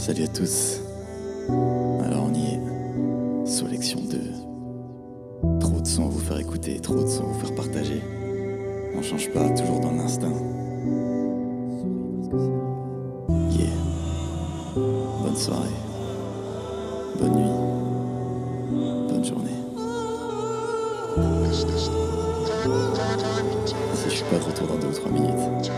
Salut à tous. Alors on y est. Sur 2. Trop de sons à vous faire écouter, trop de sons à vous faire partager. On change pas, toujours dans l'instinct. Yeah. Bonne soirée. Bonne nuit. Bonne journée. Si je suis pas de retour dans 2 ou 3 minutes.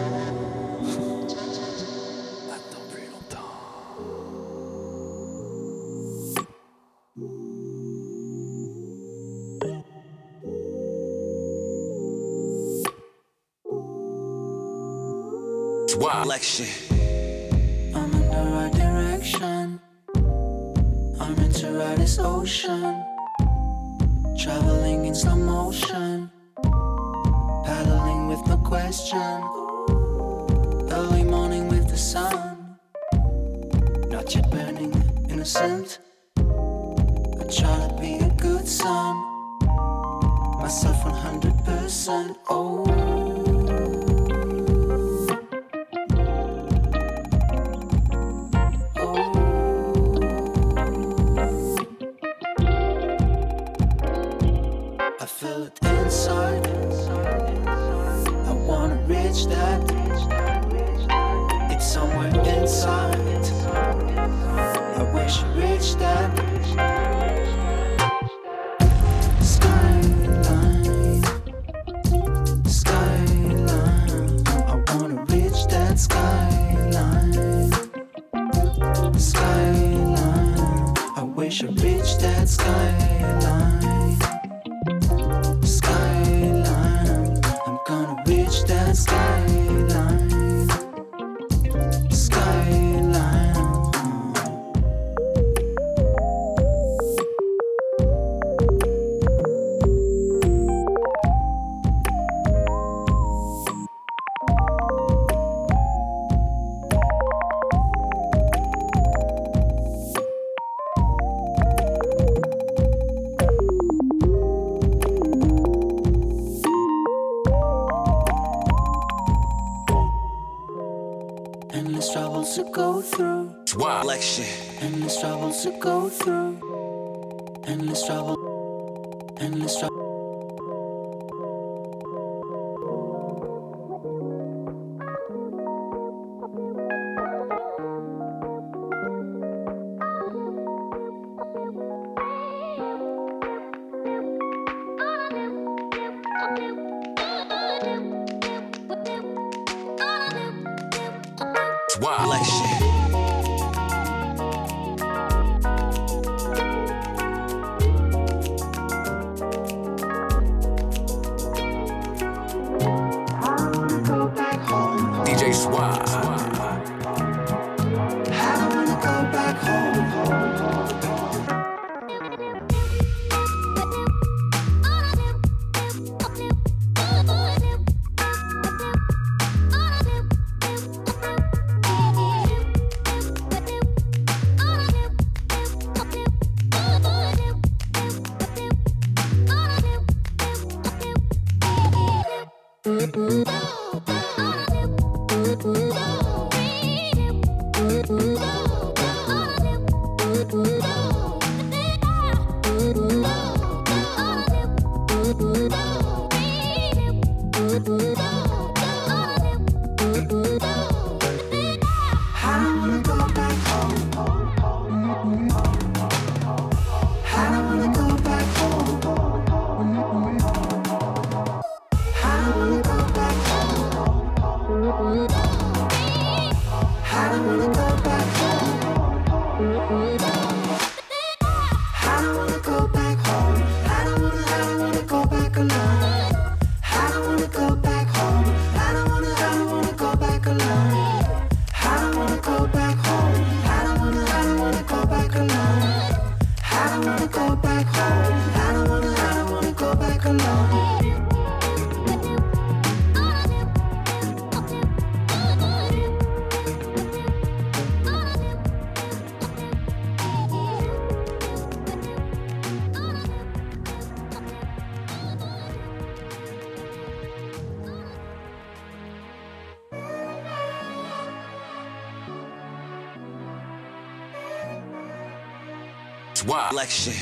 action. supposed election.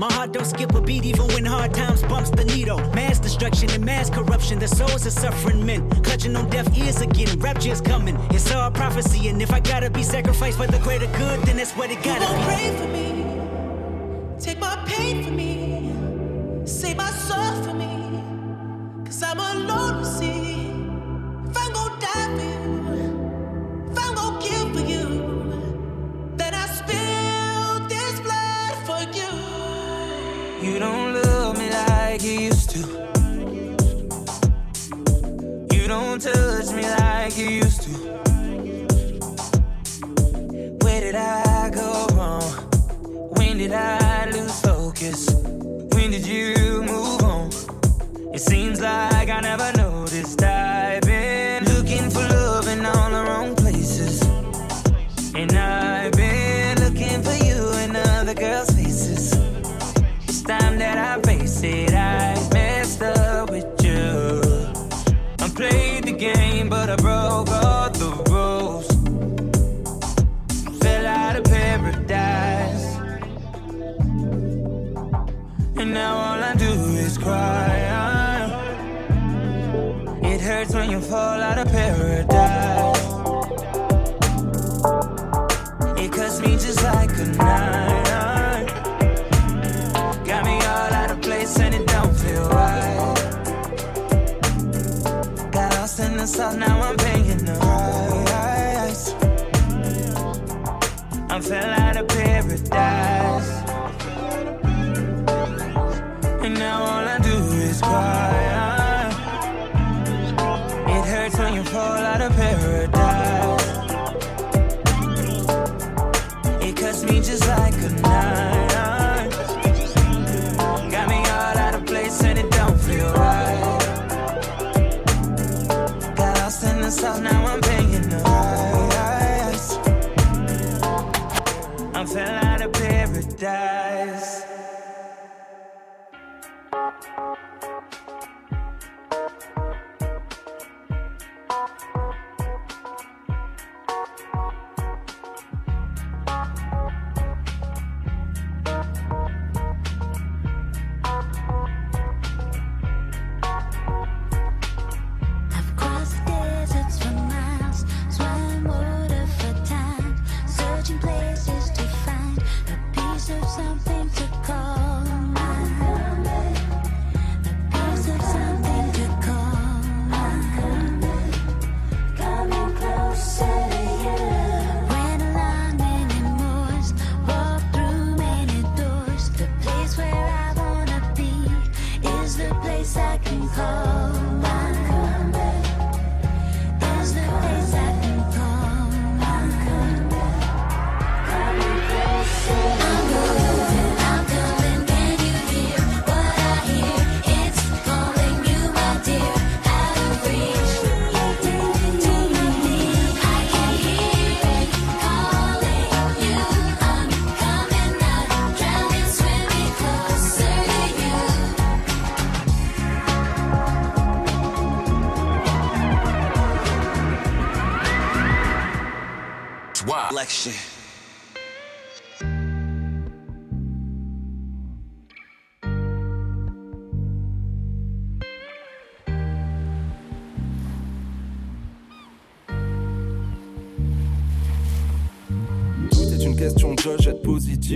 My heart don't skip a beat even when hard times bumps the needle. Mass destruction and mass corruption. The souls of suffering men. Clutching on deaf ears again. Rapture's coming. It's all prophecy. And if I gotta be sacrificed for the greater good, then that's what it gotta you be. Pray for me.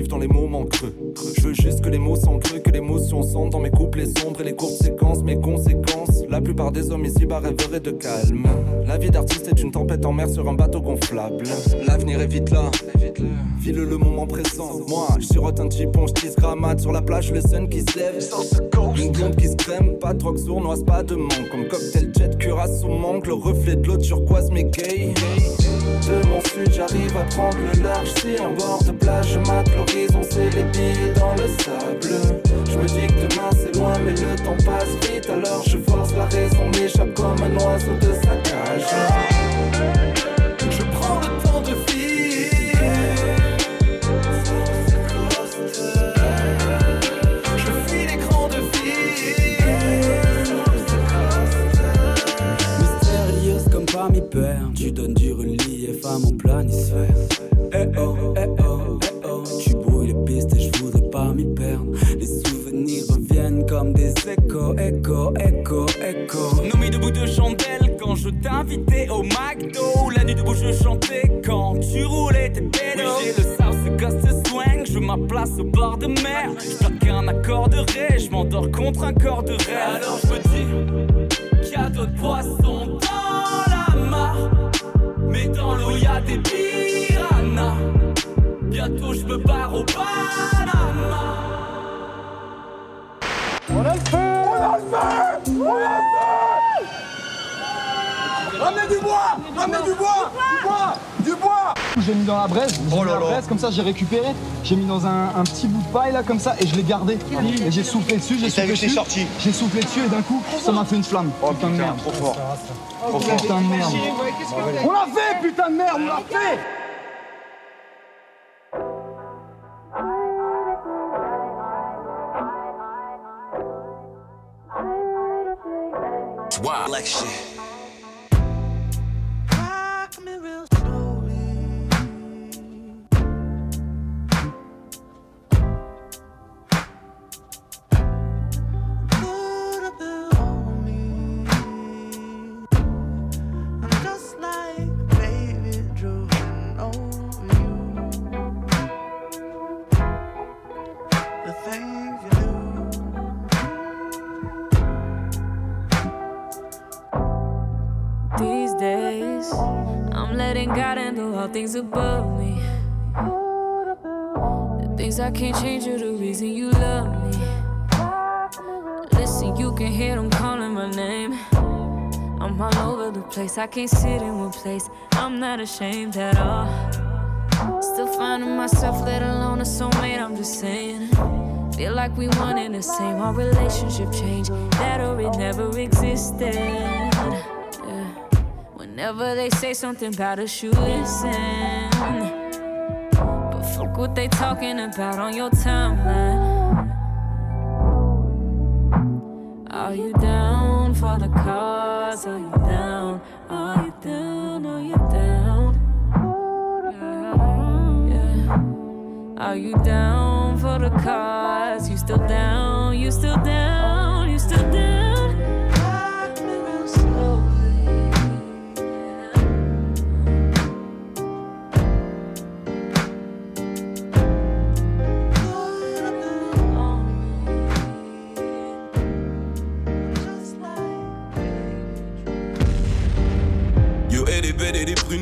Dans les moments creux. Je veux juste que les mots sont creux, que l'émotion sombre dans mes couplets sombres et les courtes séquences, mes conséquences. La plupart des hommes ici-bas rêveraient de calme. La vie d'artiste est une tempête en mer sur un bateau gonflable. L'avenir est vite là, file le moment présent. Moi, je sirote un chipon, je tisse grammate sur la plage, le sun qui se lève. Une blonde qui se crème, pas de drogue sournoise, pas de manque. Comme cocktail jet, cuirasse ou manque, le reflet de l'eau turquoise, mais gay. De mon sud, j'arrive à prendre le large. Si en bord de plage, je mate l'horizon, c'est les pieds dans le sable. Je me dis que demain c'est loin, mais le temps passe vite. Alors je force la raison, m'échappe comme un oiseau de sa cage. Contre un corps de rêve. Alors je me dis qu'il y a d'autres poissons dans la mare. Mais dans l'eau y a des piranhas. Bientôt je me barre au Panama. Ramenez du bois Ramenez du bois Du bois Du bois J'ai mis dans la braise, j'ai mis dans la braise, comme ça j'ai récupéré, j'ai mis dans un, un petit bout de paille là comme ça et je l'ai gardé. Et j'ai soufflé dessus, j'ai soufflé dessus. sorti J'ai soufflé dessus et d'un coup ça m'a fait une flamme. putain de merde. Trop fort Putain de merde. On l'a fait putain de merde, on l'a fait. Rock I can't sit in one place. I'm not ashamed at all. Still finding myself, let alone a soulmate, I'm just saying. Feel like we one the same, our relationship changed. That or it never existed. Yeah. Whenever they say something about us, you listen. But fuck what they talking about on your timeline. Are you down for the cause? Are you down? Are you down? Are you down? Yeah. Are you down for the cause? You still down? You still down?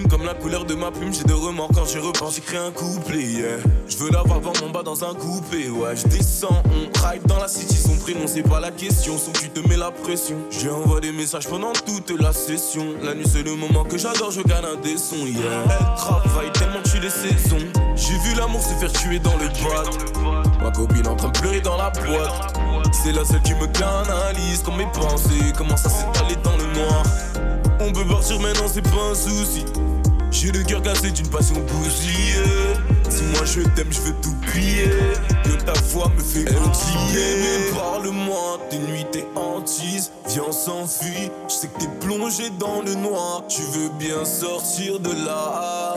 Comme la couleur de ma plume. J'ai de remords quand j'y repense, créé un couplet. Yeah. Je veux l'avoir voir mon bas dans un coupé. Ouais, je descends, on ride dans la city. Son prénom, c'est pas la question. Son cul te met la pression. J'ai envoyé des messages pendant toute la session. La nuit, c'est le moment que j'adore, je gagne un des. Yeah. Elle travaille tellement tue les saisons. J'ai vu l'amour se faire tuer dans le boîte. Ma copine en train de pleurer dans la boîte. C'est la seule qui me canalise quand mes pensées commencent à s'étaler dans le noir? On peut partir maintenant, c'est pas un souci. J'ai le cœur cassé d'une passion bousillée. Si moi je t'aime, je veux tout plier. Que ta voix me fait entier. Mais parle-moi, tes nuits, tes hantises. Viens, on s'enfuit. Je sais que t'es plongé dans le noir. Tu veux bien sortir de là.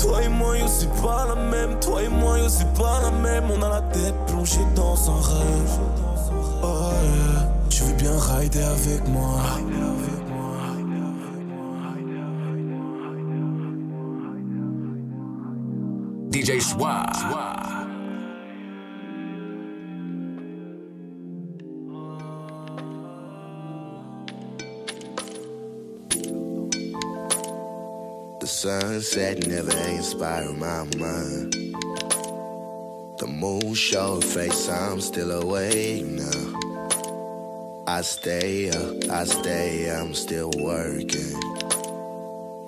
Toi et moi, yo, c'est pas la même. Toi et moi, yo, c'est pas la même. On a la tête plongée dans un rêve. Oh yeah. Tu veux bien rider avec moi. DJ Swa. The sunset never inspired my mind. The moon showed face, I'm still awake now. I stay up, I stay, I'm still working.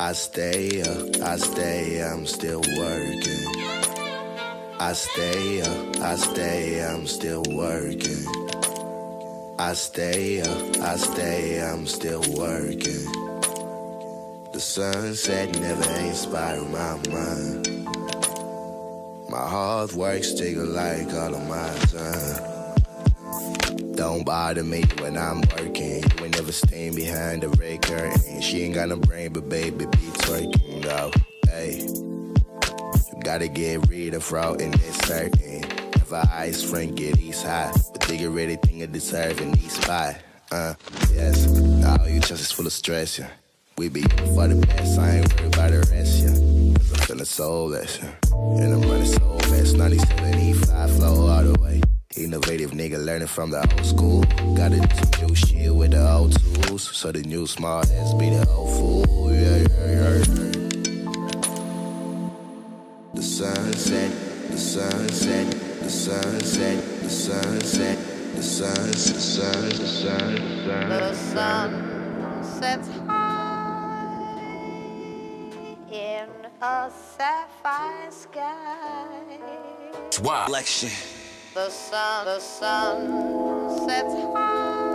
I stay up, I stay, I'm still working. I stay up, I stay, I'm still working. I stay up, I stay, I'm still working. The sunset never inspired my mind. My hard work taking like all of my time. Don't bother me when I'm working. Never staying behind the red curtain. She ain't got no brain, but baby be twerking though. Hey, you gotta get rid of fraud and it's certain. If I ice friend get these high, but they get ready think of deserving these spy. Uh, yes, all you just is full of stress, yeah. We be for the best, I ain't worried about the rest, yeah. Cause I'm feeling so soulless, yeah. And I'm running so fast, 97, E5 flow all the way. Innovative nigga learning from the old school. Gotta do some new shit with the old tools. So the new smart ass be the old fool. Yeah, yeah, yeah, yeah. The sunset, the sunset, the sunset, the sunset, the sun, the sun, the sun, The sun sets high in a sapphire sky. Swag. Selection. The sun, the sun sets high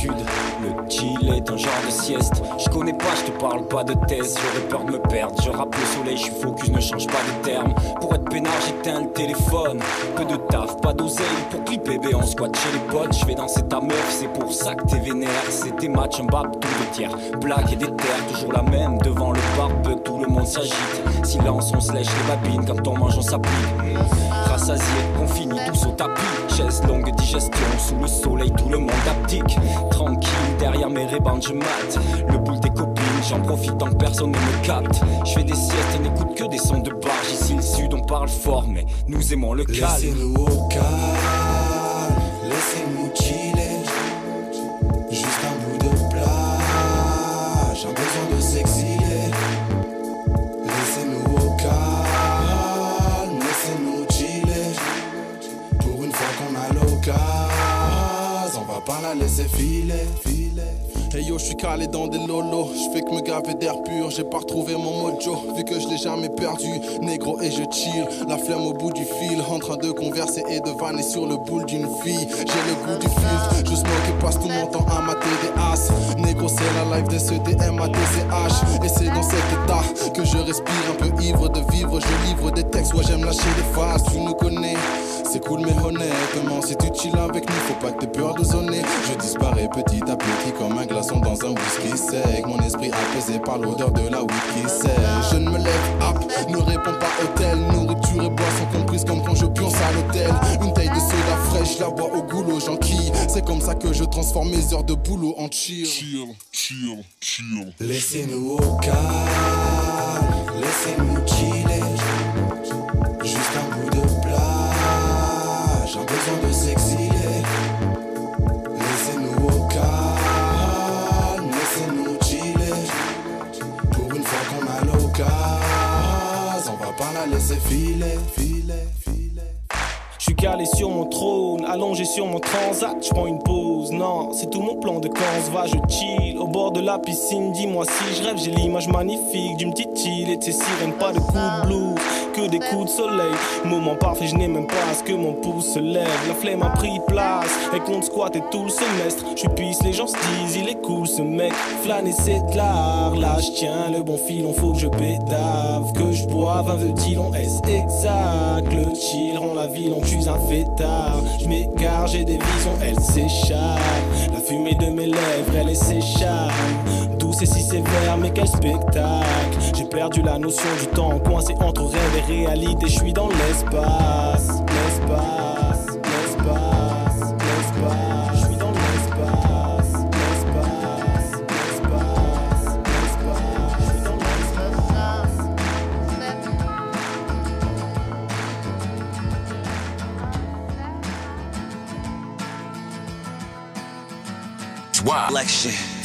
Le chill est un genre de sieste. Je connais pas, je te parle pas de thèse. J'aurais peur de me perdre. Je rappe le soleil, je suis focus, ne change pas de terme. Pour être peinard, j'éteins le téléphone. Peu de taf, pas d'oseille. Pour clipper, bébé, on squat chez les potes. Je vais danser ta meuf, c'est pour ça que t'es vénère. C'est tes matchs, un bap, tout de tiers. Blague et des terres, toujours la même. Devant le barbecue, tout le monde s'agite. Silence, on se lèche les babines. Quand on mange, on s'applique. Rassasié, on finit tous au tapis. Chaise longue, digestion, sous le soleil, tout le monde aptique. Tranquille, derrière mes rébans, je mate. Le boule des copines, j'en profite tant que personne ne me capte. Je fais des siestes et n'écoute que des sons de barge. Ici, le sud, on parle fort, mais nous aimons le calme. Laissez-nous au calme, laissez-nous la laisser filer, filer. Hey yo, je suis calé dans des lolos, je fais que me gaver d'air pur, j'ai pas retrouvé mon mojo, vu que je l'ai jamais perdu, négro et je chill, la flemme au bout du fil, en train de converser et de vanner sur le boule d'une fille, j'ai le goût du filtre, je smoke et passe tout mon temps à mater des as, négro c'est la life des CDM à DCH, et c'est dans cet état que je respire un peu ivre de vivre, je livre des textes, ouais j'aime lâcher les phases, tu nous connais. C'est cool mais honnêtement Si tu chill avec nous faut pas que t'aies peur de zoner. Je disparais petit à petit comme un glaçon dans un whisky sec. Mon esprit apaisé par l'odeur de la whisky sec Je ne me lève up, ne réponds pas hôtel Nourriture et boisson comprises comme quand je pionce à l'hôtel. Une taille de soda fraîche, la bois au goulot j'enquille C'est comme ça que je transforme mes heures de boulot en chill Chill, chill, chill Laissez-nous au calme, laissez-nous chiller. De s'exiler. Laissez-nous au calme, laissez-nous chiller. Pour une fois qu'on a l'occasion, on va pas la laisser filer, filer, filer. Je suis calé sur mon trône, allongé sur mon transat, je prends une pause. Non, c'est tout mon plan de quand va, je chill. Au bord de la piscine, dis-moi si je rêve, j'ai l'image magnifique d'une petite île et de ses sirènes, pas de coups de blues, que des coups de soleil. Moment parfait, je n'ai même pas à ce que mon pouce se lève. La flemme a pris place, et compte squatter tout le semestre. Je suis pisse, les gens se disent, il est cool ce mec. Flâner c'est de l'art, là je tiens le bon filon, faut que je pédave, que je boive un petit long, est exact. Le chill rend la ville, on tue un fêtard. Je m'égare, j'ai des visions, elles s'échappent. La fumée de mes lèvres, elle s'échappe. Et si sévère, mais quel spectacle. J'ai perdu la notion du temps, coincé entre rêve et réalité. Je suis dans l'espace, l'espace, l'espace, l'espace. Je suis dans l'espace, l'espace, l'espace, l'espace. Je suis dans l'espace. Like shit.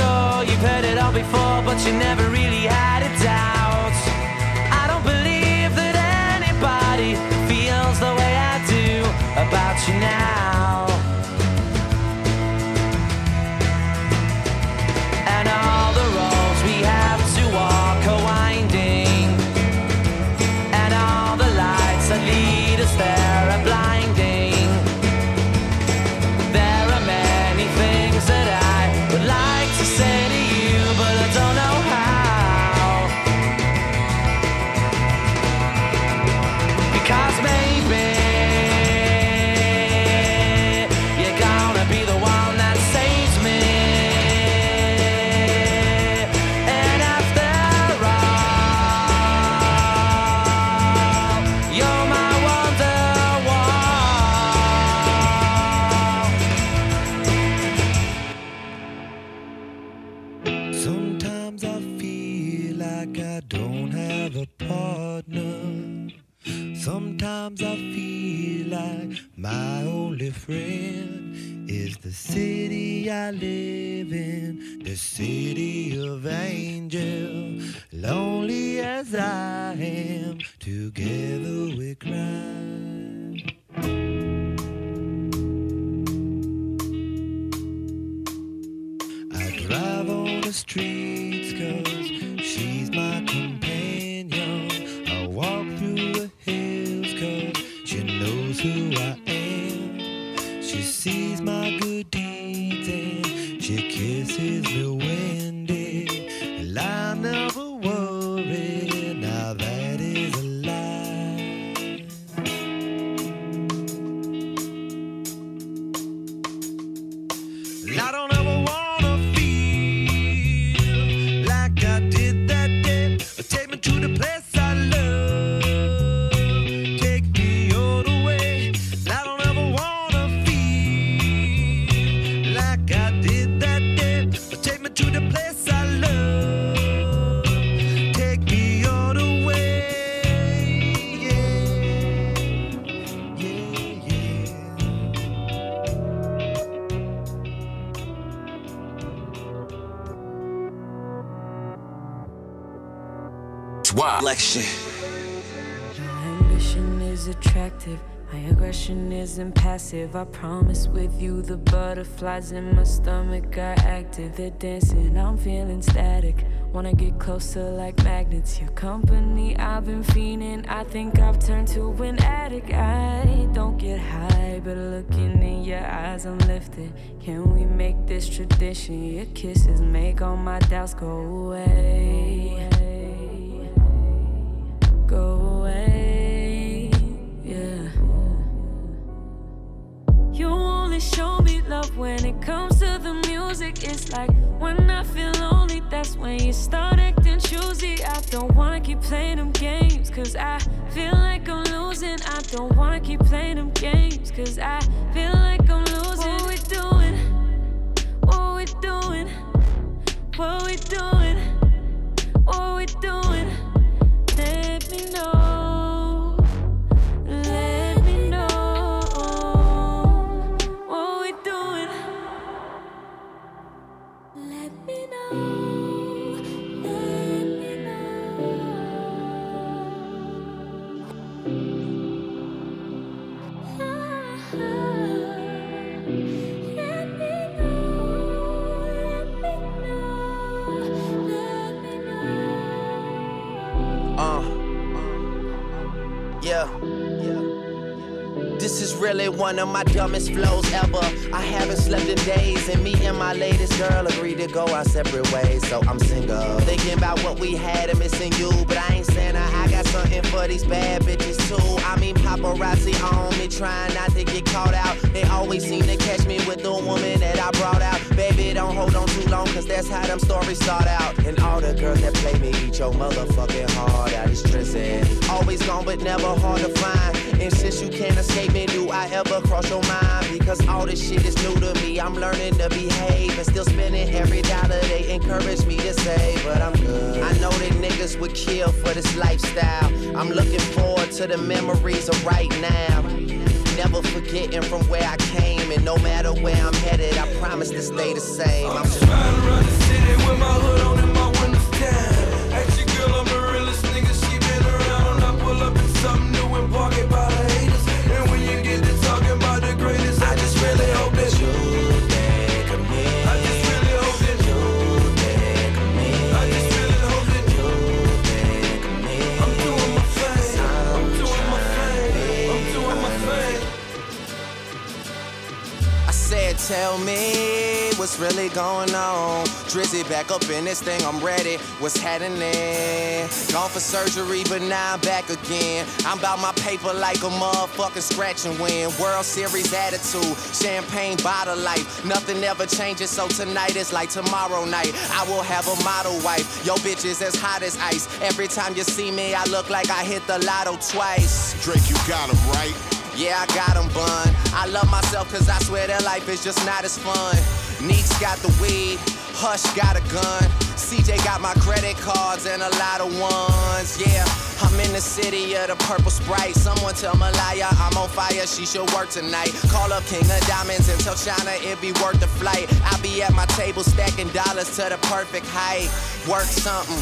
Sure you've heard it all before, but you never really had a doubt. I promise with you, the butterflies in my stomach are active. They're dancing, I'm feeling static. Wanna get closer like magnets. Your company, I've been fiending. I think I've turned to an addict. I don't get high, but looking in your eyes, I'm lifted. Can we make this tradition? Your kisses make all my doubts go away. It comes to the music. It's like when I feel lonely, that's when you start acting choosy. I don't wanna keep playing them games, cause I feel like I'm losing. I don't wanna keep playing them games, cause I feel like I'm losing. What we doing? What we doing? What we doing? What we doing? Let me know. Really one of my dumbest flows ever. I haven't slept in days, and me and my latest girl agreed to go our separate ways. So I'm single. Thinking about what we had and missing you, but I ain't saying I, got something for these bad bitches too. I mean, paparazzi on me, trying not to get caught out. They always seem to catch me with the woman that I brought that's how them stories start out. And all the girls that play me eat your motherfucking heart out. It's stressing. Always gone, but never hard to find. And since you can't escape me, do I ever cross your mind? Because all this shit is new to me. I'm learning to behave and still spending every dollar they encourage me to save. But I'm good. I know that niggas would kill for this lifestyle. I'm looking forward to the memories of right now. Never forgetting from where I came, and no matter where I'm headed, I promise to stay the same. I'm just the city with my hood on tell me what's really going on. Drizzy back up in this thing, I'm ready. What's happening? Gone for surgery, but now I'm back again. I'm about my paper like a motherfucking scratch and win. World Series attitude, champagne bottle life. Nothing ever changes, so tonight is like tomorrow night. I will have a model wife. Yo, bitch is as hot as ice. Every time you see me, I look like I hit the lotto twice. Drake, you got him right. Yeah, I got 'em bun. I love myself cause I swear that life is just not as fun. Neeks got the weed, Hush got a gun. CJ got my credit cards and a lot of ones. Yeah, I'm in the city of the purple sprite. Someone tell Maliah I'm on fire, she should work tonight. Call up King of Diamonds and tell China it be worth the flight. I'll be at my table, stacking dollars to the perfect height. Work something,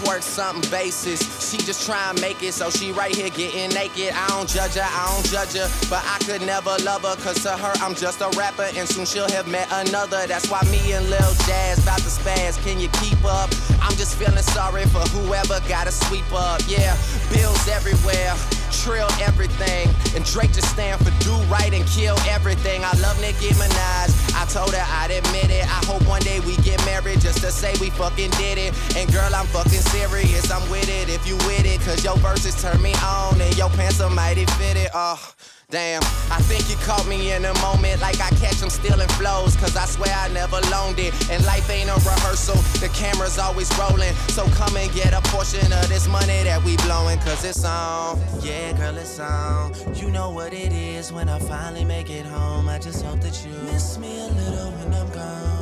twerk something basis. She just try and make it, so she right here getting naked. I don't judge her, I don't judge her, but I could never love her, cause to her I'm just a rapper, and soon she'll have met another. That's why me and Lil Jazz about to spaz. Can you keep up? I'm just feeling sorry for whoever gotta sweep up. Yeah, bills everywhere. Trill everything, and Drake just stand for do right and kill everything. I love Nicki Minaj. I told her I'd admit it. I hope one day we get married just to say we fucking did it. And girl, I'm fucking serious. I'm with it if you with it, cause your verses turn me on and your pants are mighty fitted. Oh. Damn, I think you caught me in a moment like I catch them stealing flows. Cause I swear I never loaned it. And life ain't a rehearsal, the camera's always rolling. So come and get a portion of this money that we blowing. Cause it's on. Yeah, girl, it's on. You know what it is when I finally make it home. I just hope that you miss me a little when I'm gone.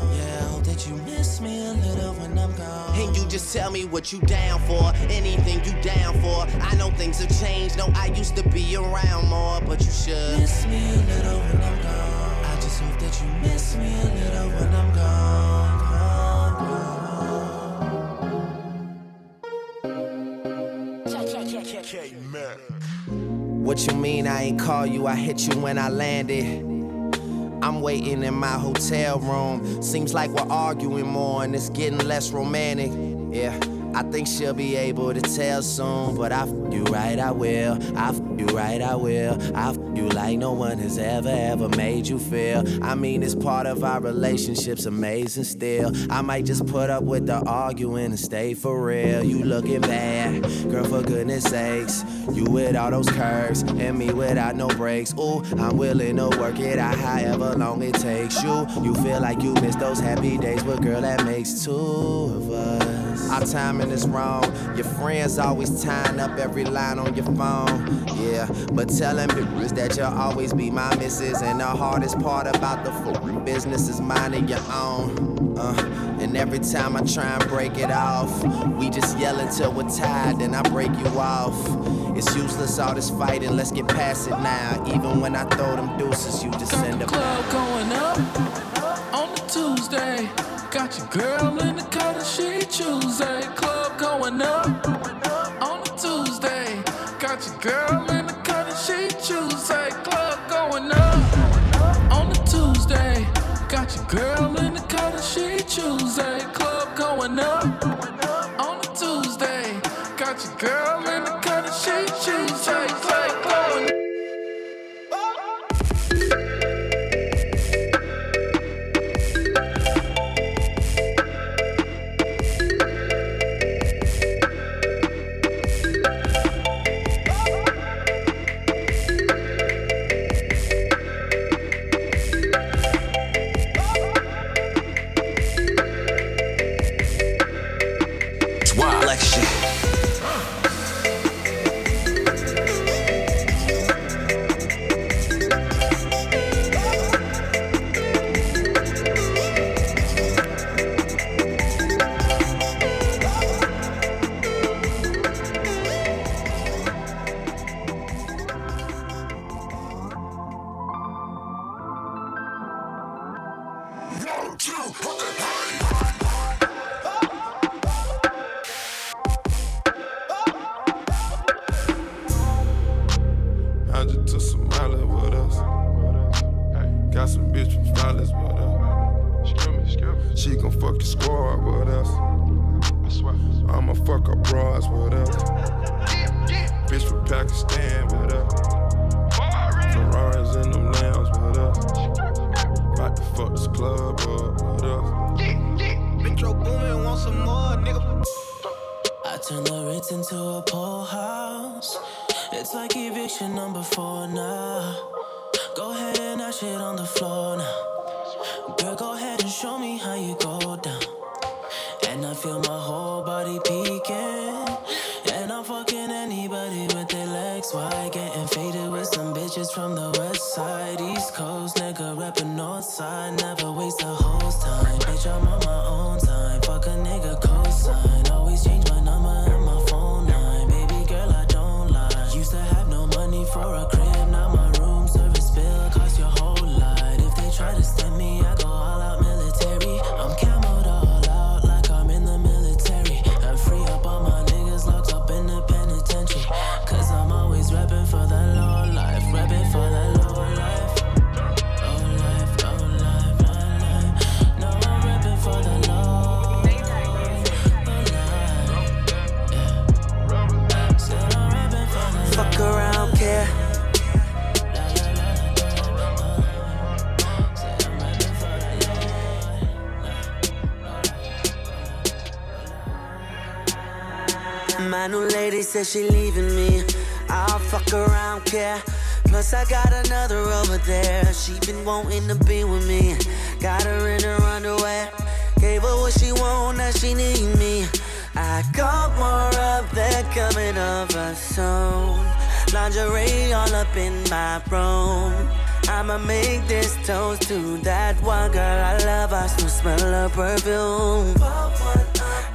That you miss me a little when I'm gone. And you just tell me what you down for. Anything you down for. I know things have changed. No, I used to be around more, but you should miss me a little when I'm gone. I just hope that you miss me a little when I'm gone. What you mean I ain't call you? I hit you when I landed. I'm waiting in my hotel room. Seems like we're arguing more and it's getting less romantic. Yeah, I think she'll be able to tell soon. But I f you right, I will. I f you right, I will. I f you like no one has ever, ever made you feel. I mean, it's part of our relationship's amazing still. I might just put up with the arguing and stay for real. You looking bad, girl, for goodness sakes. You with all those curves and me without no breaks. Ooh, I'm willing to work it out however long it takes you. You feel like you miss those happy days, but girl, that makes two of us. Our timing is wrong. Your friends always tying up every line on your phone. Yeah, but telling bitches that you'll always be my missus. And the hardest part about the fucking business is minding your own. Uh, and every time I try and break it off, we just yell until we're tired, then I break you off. It's useless all this fighting, let's get past it now. Even when I throw them deuces, you just send them Club going up on the Tuesday. Got your girl in the that she Tuesday. Club going up on a Tuesday. Got your girl in the that she Tuesday. Club going up on a Tuesday. Got your girl in the that she Tuesday. Club going up on a Tuesday. Got your girl she leaving me. I'll fuck around, care. Plus I got another over there. She been wanting to be with me. Got her in her underwear. Gave her what she want, now she need me. I got more of that coming of over soon. Lingerie all up in my room. I'ma make this toast to that one girl I love. I still smell her perfume.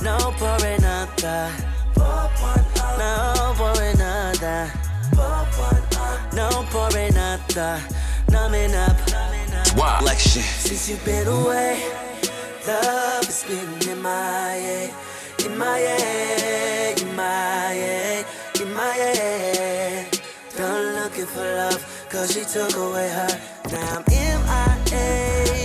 No for another. Another. No for another. Numbing up. Wow. Like shit. Since you've been away, love has been in my head, in my head, in my head, in my head. Done looking for love, cause she took away her. Now I'm MIA,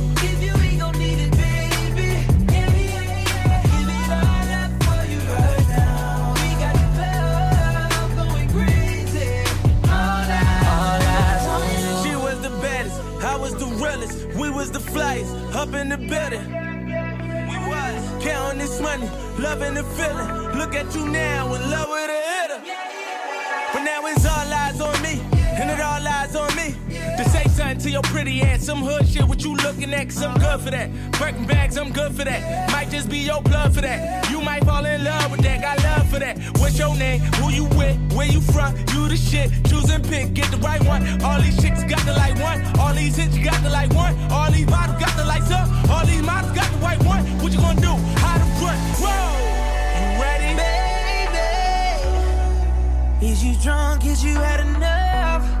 Was the flyest, up in the building. We was counting this money, loving the feeling. Look at you now, in love with a hitter. But now it's all eyes on me, and it all lies on me. To your pretty ass, some hood shit, what you looking at, cause I'm good for that. Birkin bags, I'm good for that. Might just be your blood for that. You might fall in love with that, got love for that. What's your name? Who you with? Where you from? You the shit. Choose and pick, get the right one. All these chicks got the like one. All these hits got the like one. All these models got the lights up. All these models got the white one. What you gonna do? How to run? Whoa! You ready? Baby, is you drunk? Is you had enough?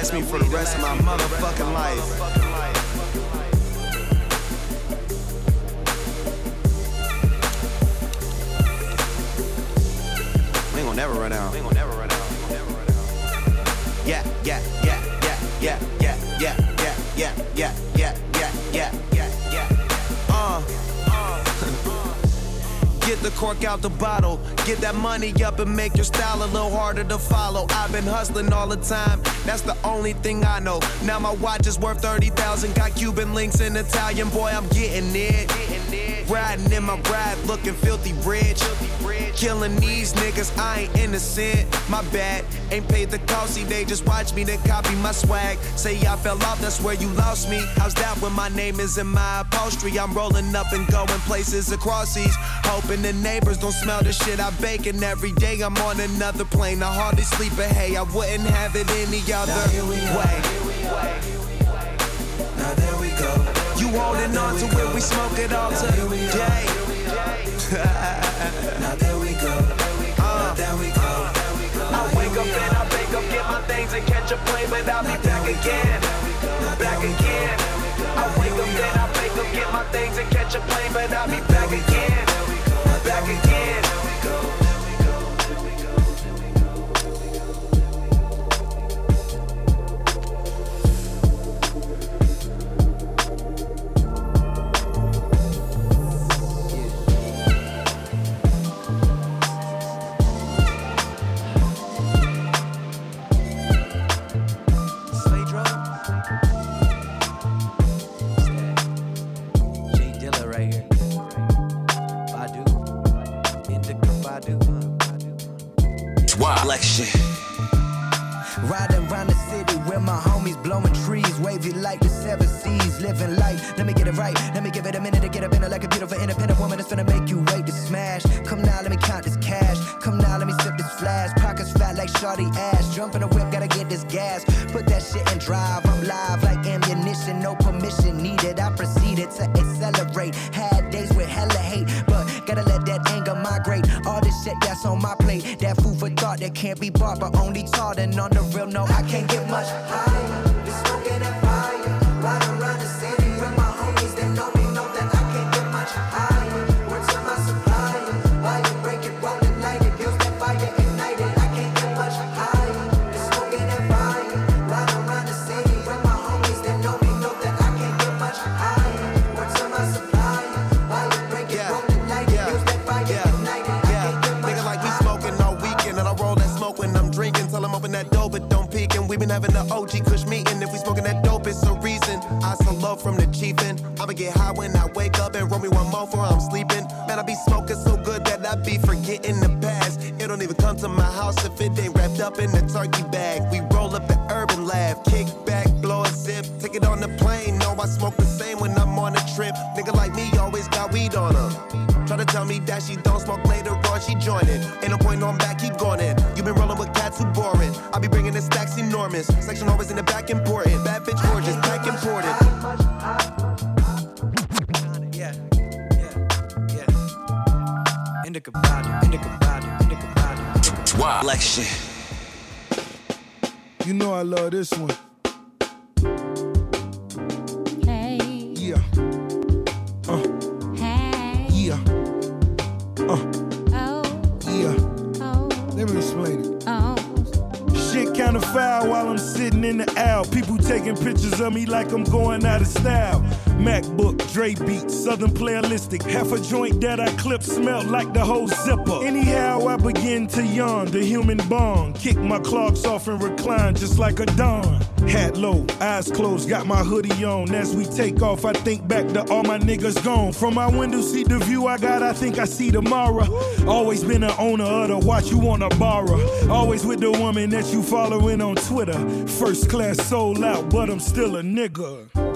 Last me for the rest of my motherfucking life. Cork out the bottle. Get that money up and make your style a little harder to follow. I've been hustling all the time. That's the only thing I know. Now my watch is worth 30,000. Got Cuban links in Italian. Boy, I'm getting it. Riding in my ride, looking filthy rich. Killing these niggas, I ain't innocent. My bad, ain't paid the cost. See, they just watch me, they copy my swag. Say I fell off, that's where you lost me. How's that when my name is in my upholstery? I'm rolling up and going places across seas. Hoping the neighbors don't smell the shit I bake. And every day I'm on another plane. I hardly sleep, but hey, I wouldn't have it any other way. Now there we go. You holding on to it, we smoke it all today. Now there up and I wake up, get my things and catch a plane, but I'll be back again. Back again. I wake up and I wake up, get my things and catch a plane, but I'll be back again. collection. Riding around the city with my homies blowing trees, wavy like the seven seas, living life. Let me get it right, let me give it a minute to get up in it like a beautiful independent woman that's gonna make you wait to smash. Come now, let me count this cash. Come now, let me sip this flash. Pockets fat like shorty ass. Jump in the whip, gotta get this gas. Put that shit in drive, I'm live like ammunition, no permission needed. I proceeded to accelerate. Had days with hella hate, but gotta let that anger migrate. All this shit that's on my plate, that food that can't be bought, but only taught. And on the real, no, I can't get much higher. Up in a turkey bag. We roll up the Urban Lab, kick back, blow a zip, take it on the plane. No, I smoke the same when I'm on a trip. Nigga like me always got weed on 'em. Try to tell me that she don't smoke later on, she joining. Ain't no point on back, keep going in. You been rolling with cats who boring. I be bringing the stacks enormous. Section always in the back important. Bad bitch gorgeous, back important. Yeah, yeah, yeah. Indica body, indica body, indica body. Wow. Like love this one. Playalistic. Half a joint that I clip smelled like the whole zipper. Anyhow, I begin to yawn, the human bond. Kick my clogs off and recline just like a dawn. Hat low, eyes closed, got my hoodie on. As we take off, I think back to all my niggas gone. From my window seat, the view I got, I think I see tomorrow. Always been an owner of the watch you wanna borrow. Always with the woman that you following on Twitter. First class sold out, but I'm still a nigga.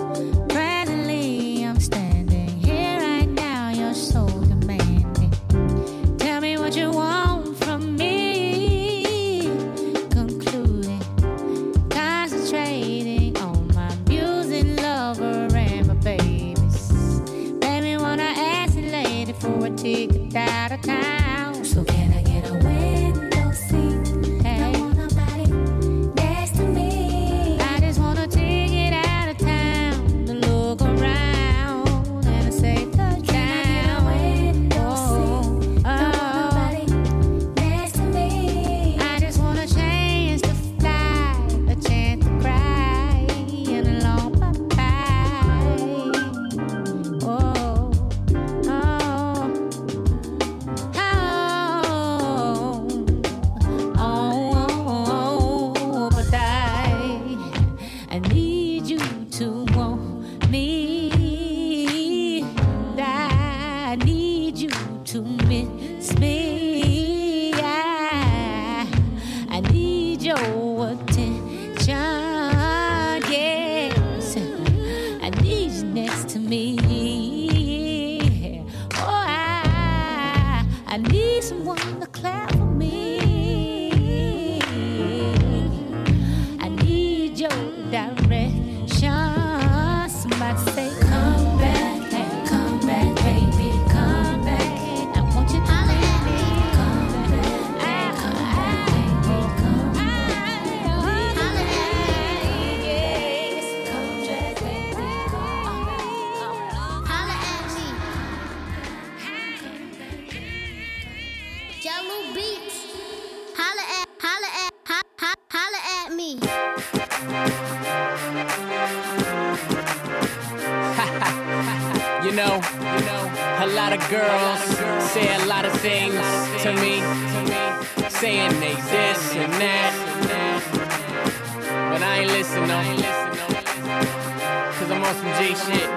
But I ain't listen though, cause I'm on some G shit.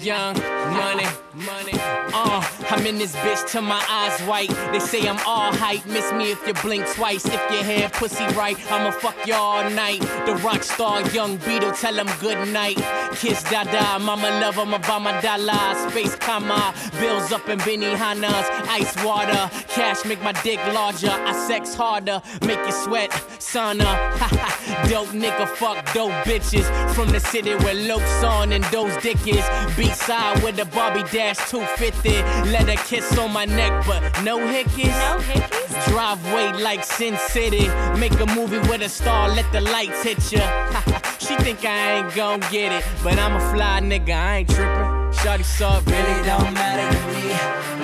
Young money, money. Uh, I'm in this bitch till my eyes white. They say I'm all hype. Miss me if you blink twice. If your hair pussy right, I'ma fuck you all night. The rock star, young Beetle, tell him good night. Kiss Dada, mama love him my dollar. Space comma, bills up in Benihana's. Ice water, cash make my dick larger. I sex harder, make you sweat, sauna. dope nigga, fuck dope bitches. From the city where Loke's on and those dick is. Beat side with the Barbie Dash 250. Let her kiss on my neck, but no hickeys. No hickeys. Driveway like Sin City. Make a movie with a star, let the lights hit ya. she think I ain't gon' get it, but I'm a fly nigga, I ain't trippin'. Shawty saw it, really don't matter to me.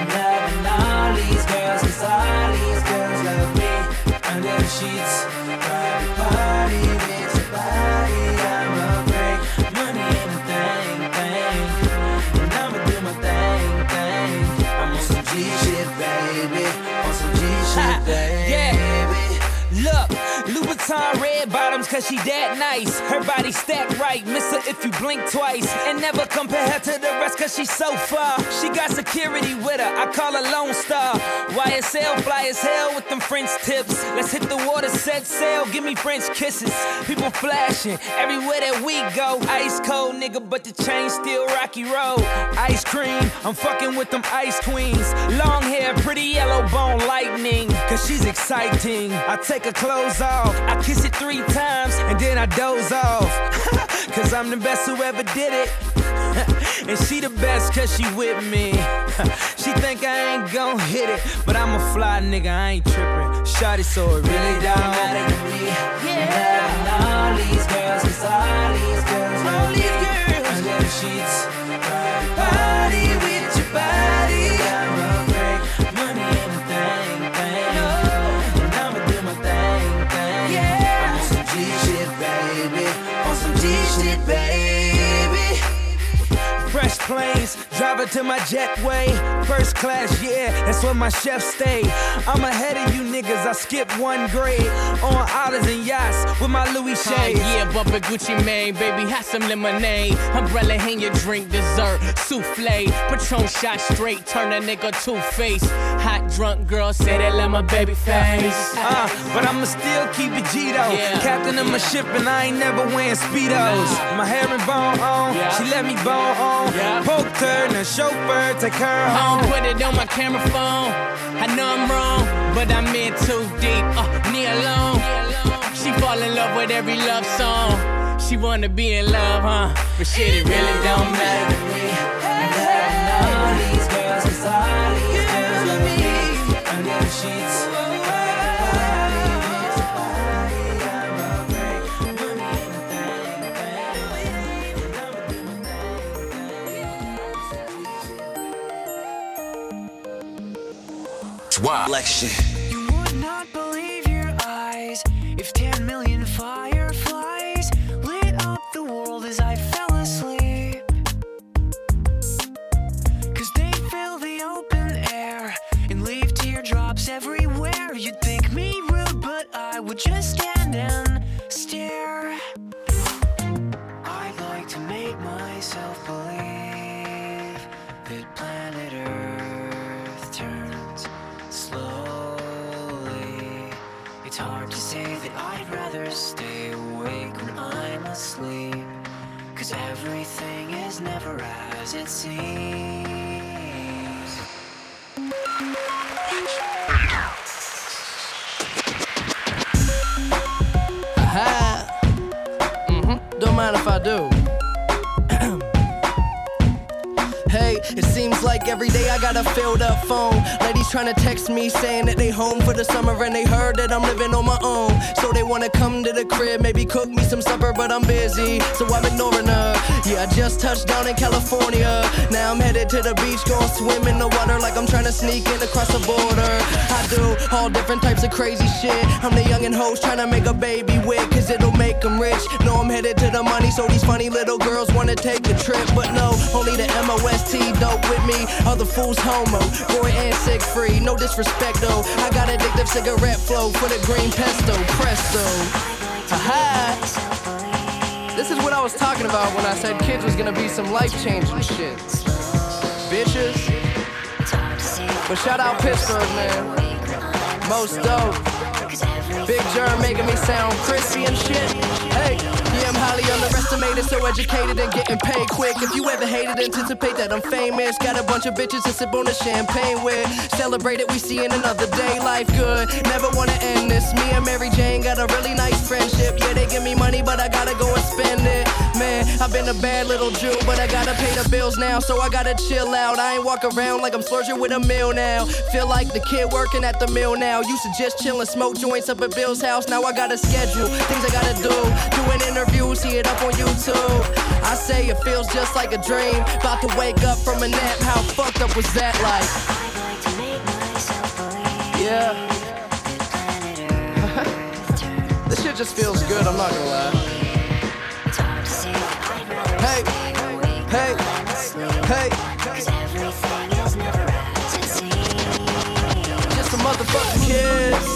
I'm loving all these girls, cause all these girls love me. Under the sheets, private party, cause she that nice. Her body stacked right, miss her if you blink twice. And never compare her to the rest cause she's so far. She got security with her, I call her Lone Star. YSL fly as hell with them French tips. Let's hit the water, set sail, give me French kisses. People flashing everywhere that we go. Ice cold nigga, but the chain still rocky road. Ice cream, I'm fucking with them ice queens. Long hair, pretty yellow bone lightning. Cause she's exciting. I take her clothes off, I kiss it three times, and then I doze off. cause I'm the best who ever did it. and she the best cause she with me. she think I ain't gon' hit it, but I'm a fly nigga, I ain't trippin'. Shotty, so it really don't matter to me. Yeah. all these girls, cause all these girls love me. Under the sheets, planes, drive to my jetway. First class, yeah, that's where my chef stay. I'm ahead of you niggas, I skip one grade. On islands and yachts with my Louis Uh, shades. yeah, Bubba Gucci Mane, baby, have some lemonade. Umbrella hang your drink, dessert, souffle. Patron shot straight, turn a nigga two face. Hot drunk girl, say that let my baby face. Uh, but I'ma still keep it G though. Yeah. Captain of my ship and I ain't never wearing speedos. My hair and bone on, Yeah. she let me bone on. Yeah. Poked her and the chauffeur take her I home. don't put it on my camera phone. I know I'm wrong, but I'm in too deep. Uh, knee alone. She fall in love with every love song. She wanna be in love, huh? But shit, it really don't matter to me. Swalection. Text me saying that they home for the summer and they heard that I'm living on my own. So they wanna come to the crib, maybe cook me some supper, but I'm busy, so I'm ignoring her. Just touched down in California. Now I'm headed to the beach, going swim in the water like I'm trying to sneak in across the border. I do all different types of crazy shit. I'm the young and host trying to make a baby with, cause it'll make them rich. No, I'm headed to the money, so these funny little girls wanna take the trip. But no, only the MOST dope with me. Other fools homo, boy and sick free. No disrespect though. I got addictive cigarette flow for the green pesto, presto. Aha. This is what I was talking about when I said kids was gonna be some life changing shit. Bitches. But shout out Pittsburgh, man. Most dope. Big Jerm making me sound crispy and shit. Hey, I'm highly underestimated, so educated and getting paid quick. If you ever hated, anticipate that I'm famous. Got a bunch of bitches to sip on the champagne with. Celebrate it, we see in another day. Life good, never wanna end this. Me and Mary Jane got a really nice friendship. Yeah, they give me money, but I gotta go and spend it. Man, I've been a bad little Jew, but I gotta pay the bills now, so I gotta chill out. I ain't walk around like I'm splurging with a meal now. Feel like the kid working at the mill now. Used to just chill and smoke joints up at Bill's house. Now I got a schedule, things I gotta do. Doing interviews, see it up on YouTube. I say it feels just like a dream. About to wake up from a nap. How fucked up was that like? Yeah. this shit just feels good, I'm not gonna lie. Hey, hey, hey. Just a motherfucking kids.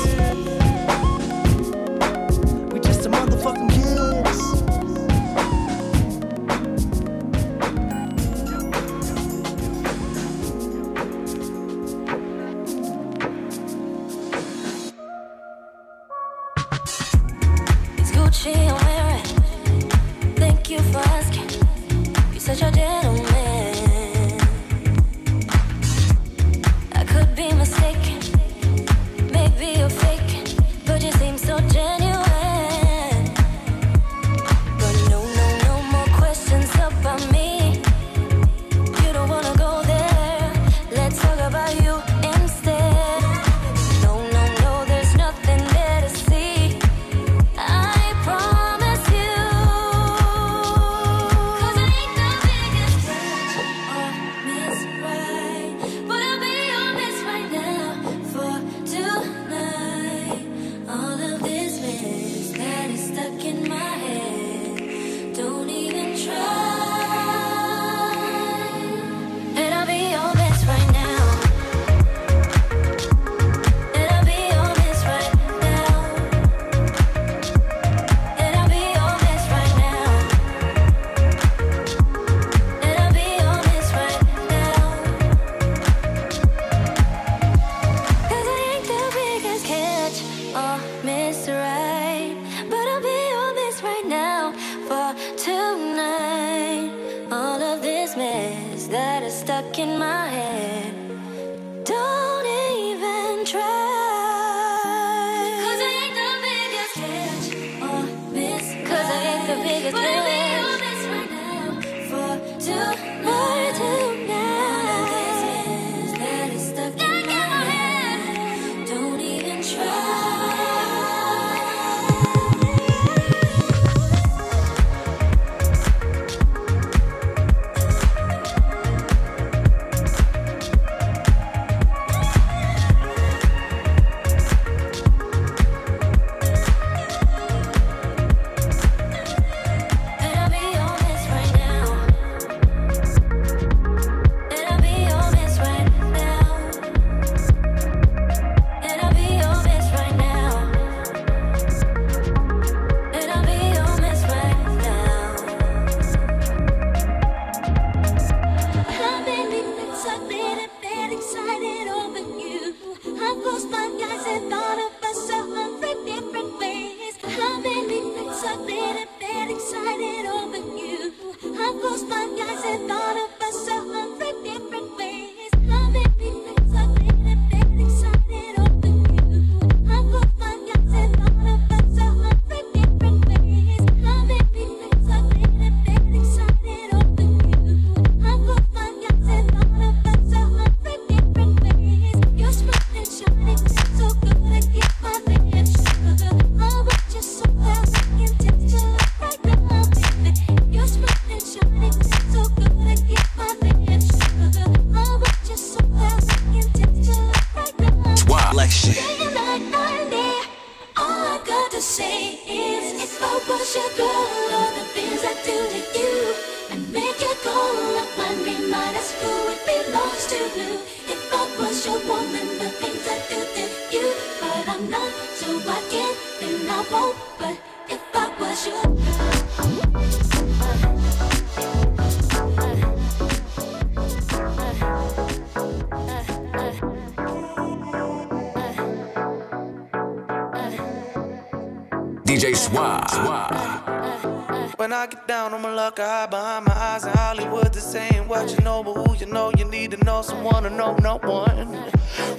I'ma look hide behind my eyes in Hollywood. They're saying what you know, but who you know, you need to know someone to know no one.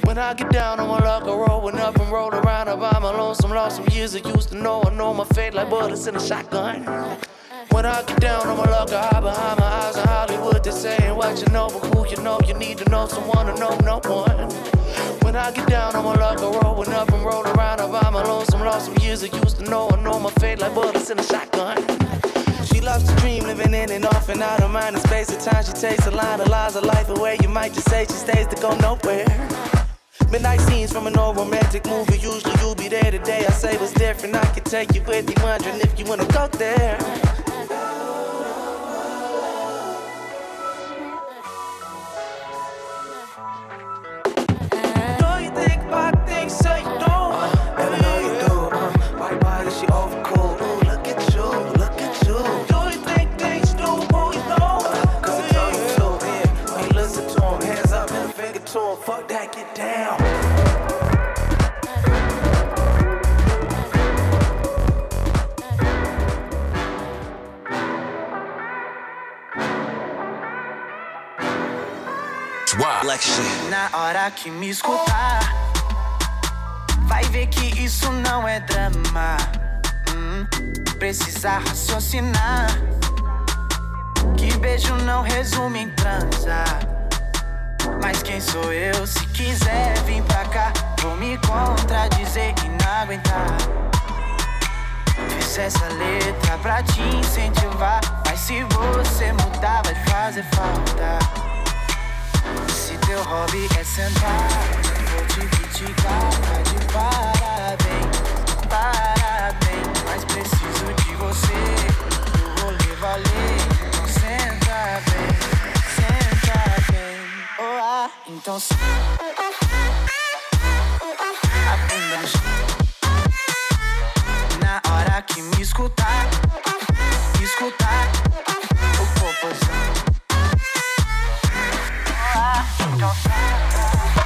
When I get down, I'ma look a rolling up and roll around. I'm alone, some lost some years I used to know. I know my fate like bullets in a shotgun. When I get down, I'ma look hide behind my eyes in Hollywood. They're saying what you know, but who you know, you need to know someone to know no one. When I get down, I'ma look rolling up and roll around. I'm alone, some lost some years I used to know. I know my fate like bullets in a shotgun. Loves to dream, living in and off and out of mind and space. At times she takes a line of lies of life away. You might just say she stays to go nowhere. Midnight scenes from an old romantic movie. Usually you'll be there today. I say what's different. I can take you with me, wondering if you wanna go there. Na hora que me escutar, vai ver que isso não é drama. Hum, precisa raciocinar. Que beijo não resume em transar. Mas quem sou eu? Se quiser vir pra cá, vou me contradizer e não aguentar. Fiz essa letra pra te incentivar. Mas se você mudar, vai fazer falta. Se teu hobby é sentar, vou te criticar, tá de parabéns, parabéns. Mas preciso de você, o rolê valer. Então senta bem, senta bem. Oh, ah, então senta. Na hora que me escutar, escutar o popozão. When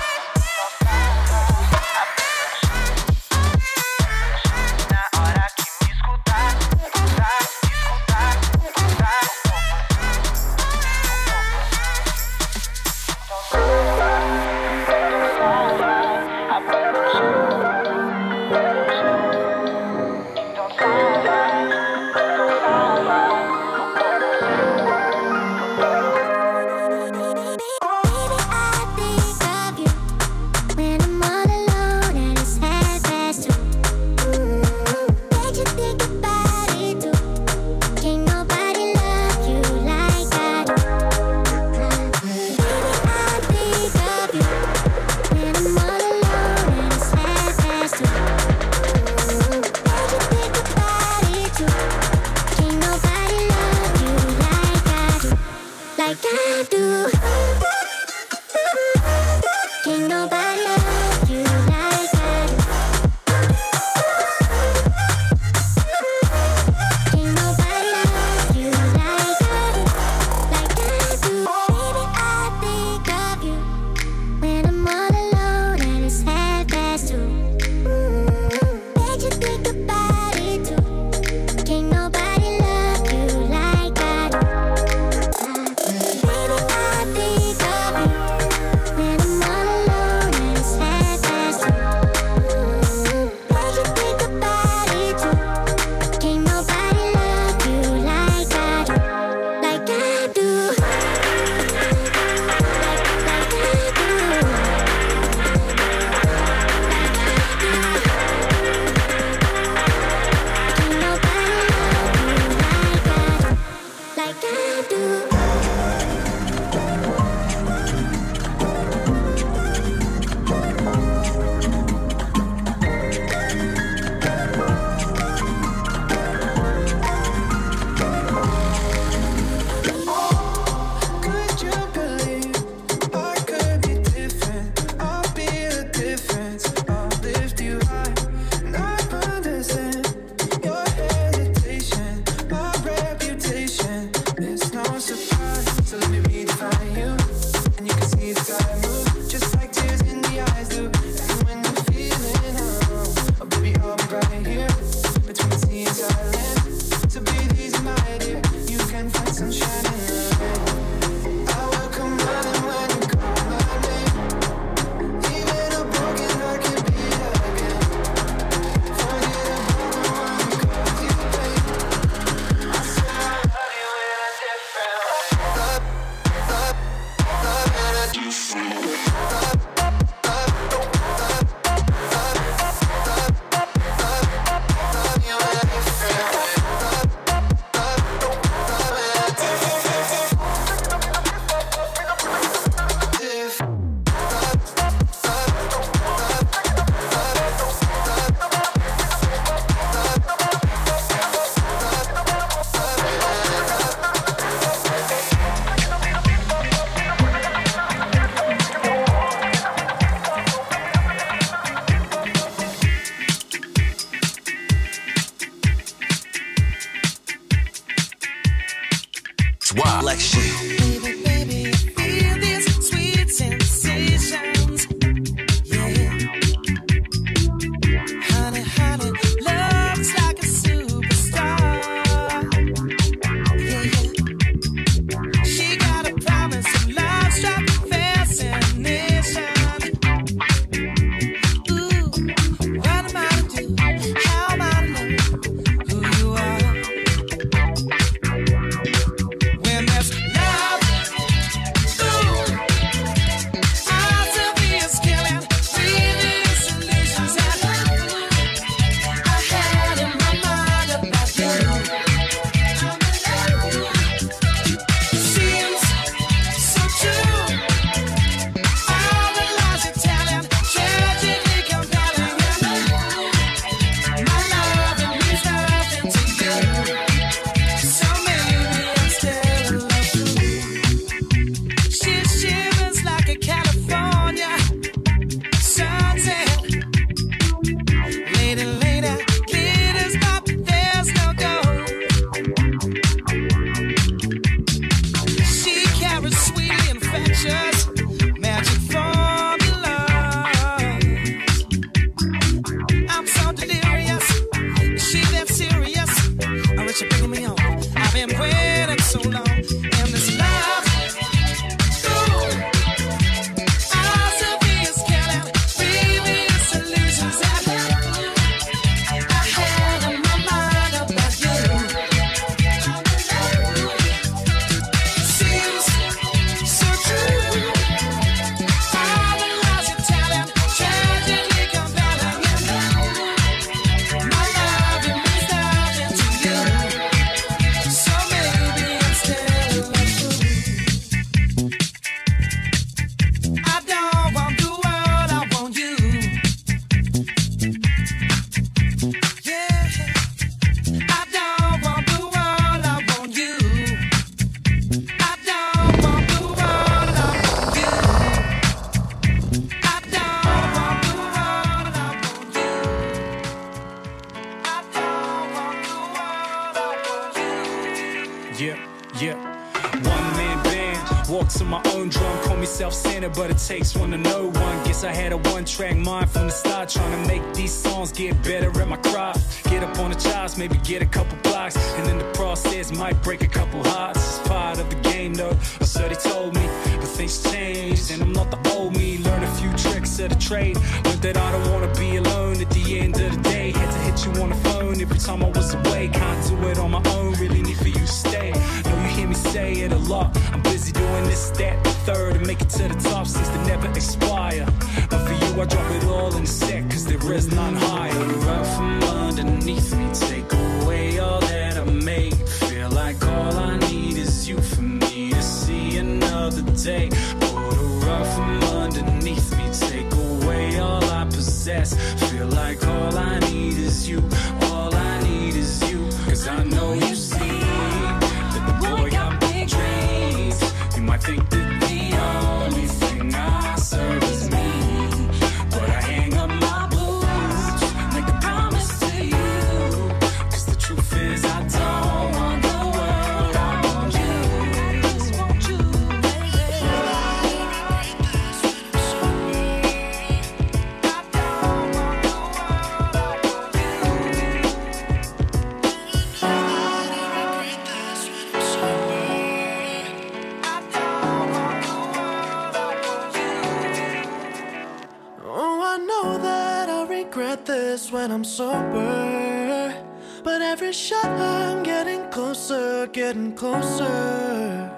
getting closer.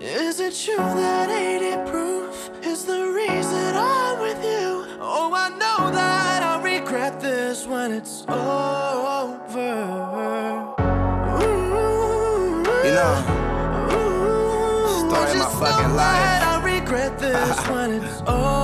Is it true that 80 proof is the reason I'm with you? Oh, I know that I'll regret this when it's over. You know, story of my fucking life. I regret this when it's over.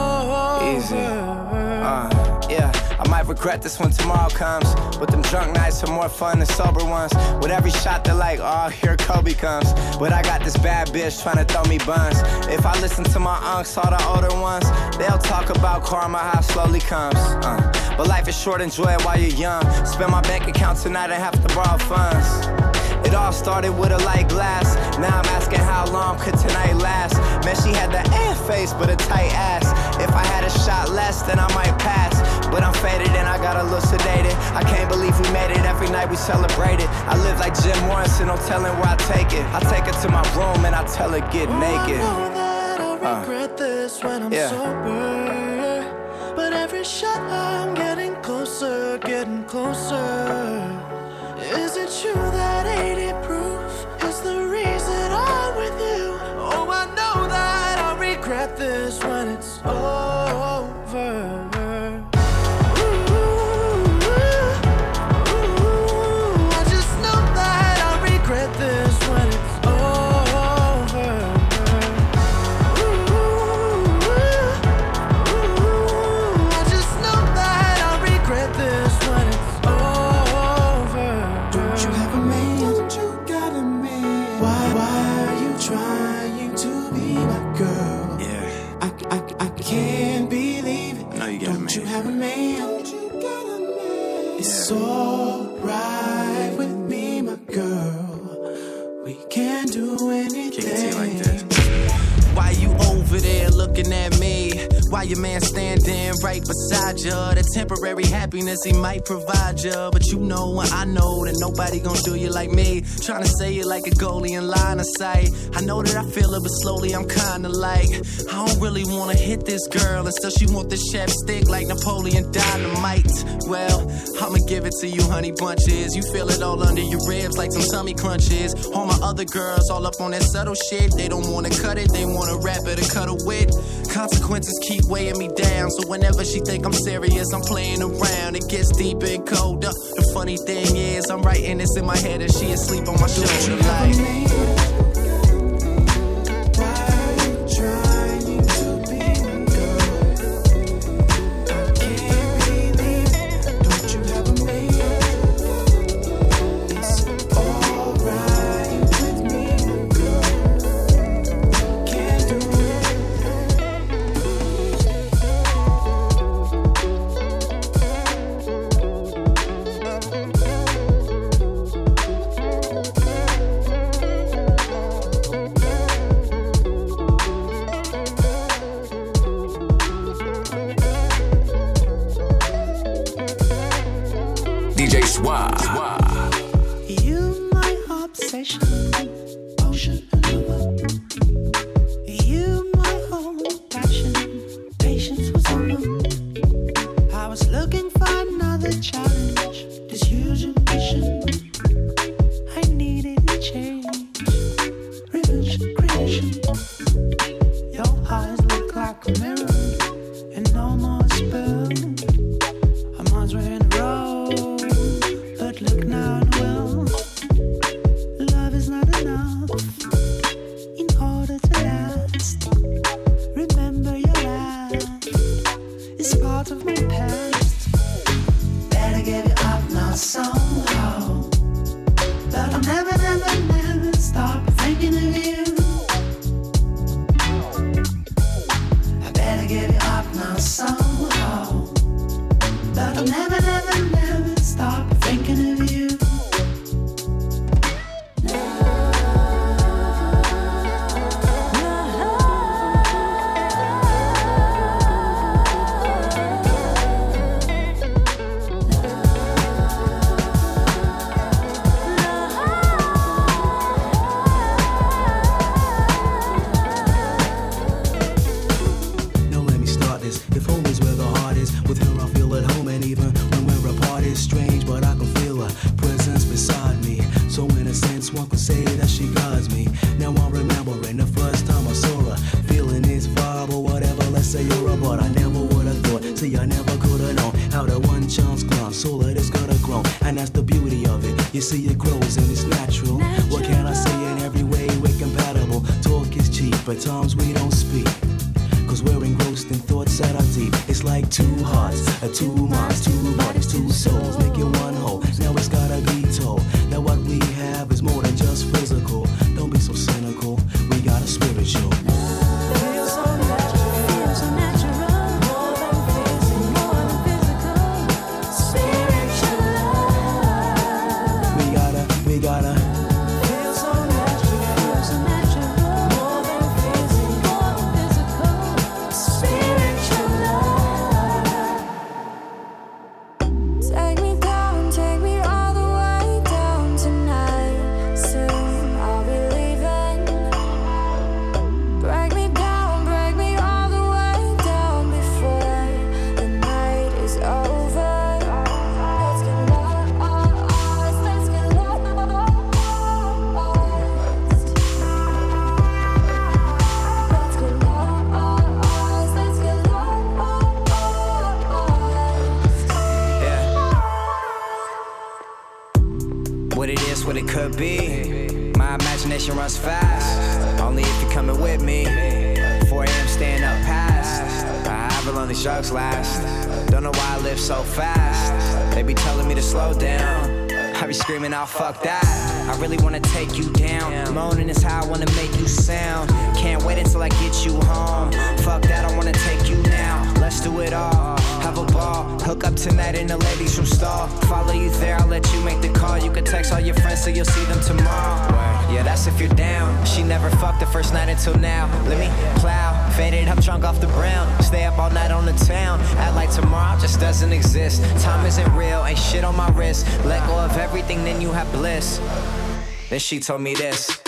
regret this when tomorrow comes. But them drunk nights are more fun than sober ones. With every shot, they're like, oh, here Kobe comes. But I got this bad bitch trying to throw me buns. If I listen to my unks, all the older ones, they'll talk about karma, how slowly comes. Uh, but life is short, enjoy it while you're young. Spend my bank account tonight and have to borrow funds. It all started with a light glass. Now I'm asking how long could tonight last. Man, she had the ass face, but a tight ass. If I had a shot less, then I might pass. But I'm faded and I got a little sedated. I can't believe we made it. Every night we celebrated. I live like Jim Morrison, no telling where I take it. I take her to my room and I tell her get naked. I uh. regret this when I'm yeah. sober. But every shot I'm getting closer, getting closer. Is it true that 80 man standing right beside you? The temporary happiness he might provide you. But you know and I know that nobody gonna do you like me. Trying to say it like a goalie in line of sight. I know that I feel it, but slowly I'm kinda like, I don't really wanna hit this girl. And still she want this chapstick like Napoleon Dynamite. Well, I'ma give it to you, honey bunches. You feel it all under your ribs like some tummy crunches. All my other girls all up on that subtle shit. They don't wanna cut it, they wanna rap it or cut it with. Consequences keep weighing me down. So whenever she think I'm serious, I'm playing around. It gets deep and colder. The funny thing is, I'm writing this in my head and she asleep on my shoulder. Like, fuck that. Then she told me this.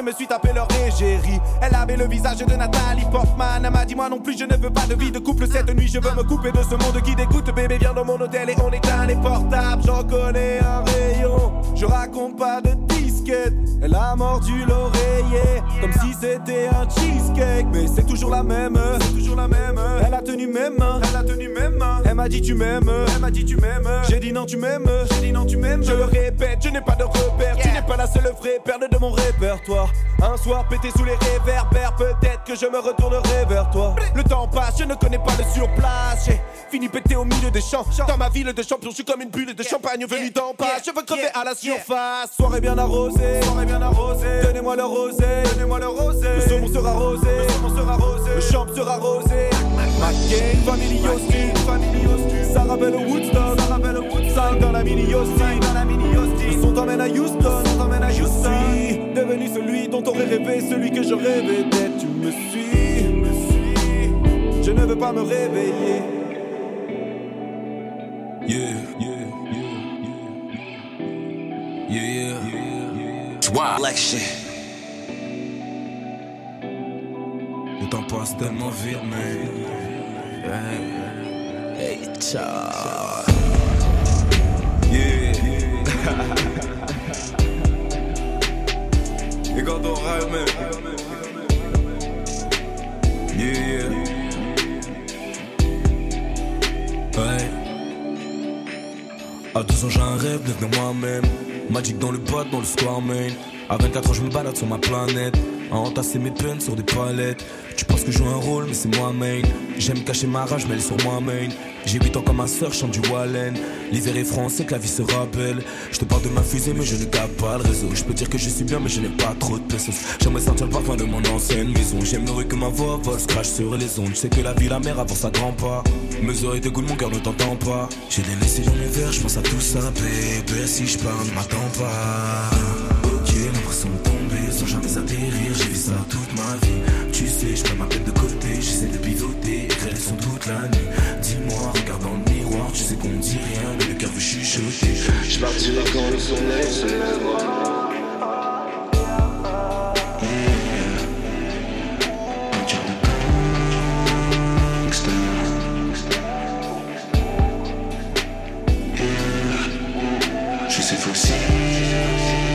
Je me suis tapé leur égérie. Elle avait le visage de Nathalie Portman. Elle m'a dit, moi non plus, je ne veux pas de vie de couple. Cette nuit, je veux me couper de ce monde qui dégoûte. Bébé, viens dans mon hôtel et on éteint les portables. J'en connais un rayon. Je raconte pas de disquette. Elle a mordu l'oreiller comme si c'était un cheesecake. Mais c'est toujours la même, c'est toujours la même. Elle a tenu mes mains, elle a tenu mes mains. Elle m'a dit tu m'aimes, elle m'a dit tu m'aimes. J'ai dit non tu m'aimes, j'ai dit non tu m'aimes. Je le répète, je n'ai pas de pas la seule vraie perle de mon répertoire. Un soir pété sous les réverbères, peut-être que je me retournerai vers toi. Le temps passe, je ne connais pas le surplace. J'ai fini pété au milieu des champs. Dans ma ville de champion, je suis comme une bulle de champagne venue d'en bas. Je veux crever à la surface. Soirée bien arrosée, soirée bien arrosée. Donnez-moi le rosé, donnez-moi le rosé. Le saumon sera rosé, le saumon sera rosé. Le champ sera rosé. Ma gang, Austin, family Austin. Ça rappelle Woodstock, ça rappelle Woodstock. dans la mini Austin, dans la mini Son t'emmène à Houston, son t'emmène à Houston. Je suis devenu celui dont t'aurais rêvé, celui que je rêvais d'être. Tu me suis, tu me suis. Je ne veux pas me réveiller. Yeah, yeah, yeah, yeah, yeah. Swap. Election. Le temps passe tellement vite, mais. Hey, ciao. Yeah. Ouais. À 12 ans, j'ai un rêve, devenir moi-même. Magic dans le bot, dans le square main. À 24 ans, je me balade sur ma planète. À entasser mes peines sur des palettes. Tu penses que je joue un rôle, mais c'est moi, main. J'aime cacher ma rage, mais elle sur moi, main. J'ai 8 ans comme ma soeur, chante du Wallen. L'hiver est français, que la vie se rappelle. Je te parle de ma fusée, mais je ne garde pas le réseau. Je peux dire que je suis bien, mais je n'ai pas trop de pesos. J'aimerais sentir le parfum de mon ancienne maison. J'aime le que ma voix vole, crache sur les ondes. Je sais que la vie, la mer avance sa grand pas. Mes oreilles dégoulent, mon cœur ne t'entend pas. J'ai des laissés mon verre, je pense à tout ça, bébé. Si je parle, ne m'attends pas. Ok, l'impression de sans jamais atterrir. J'ai vu ça toute ma vie. Tu sais, je mets ma tête de côté, j'essaie de pivoter, écrire sons toute la nuit. Dis-moi, regarde dans le miroir, tu sais qu'on dit rien, mais le cœur veut chuchoter. Je partirai quand le soleil se lèvera. Je sais facile.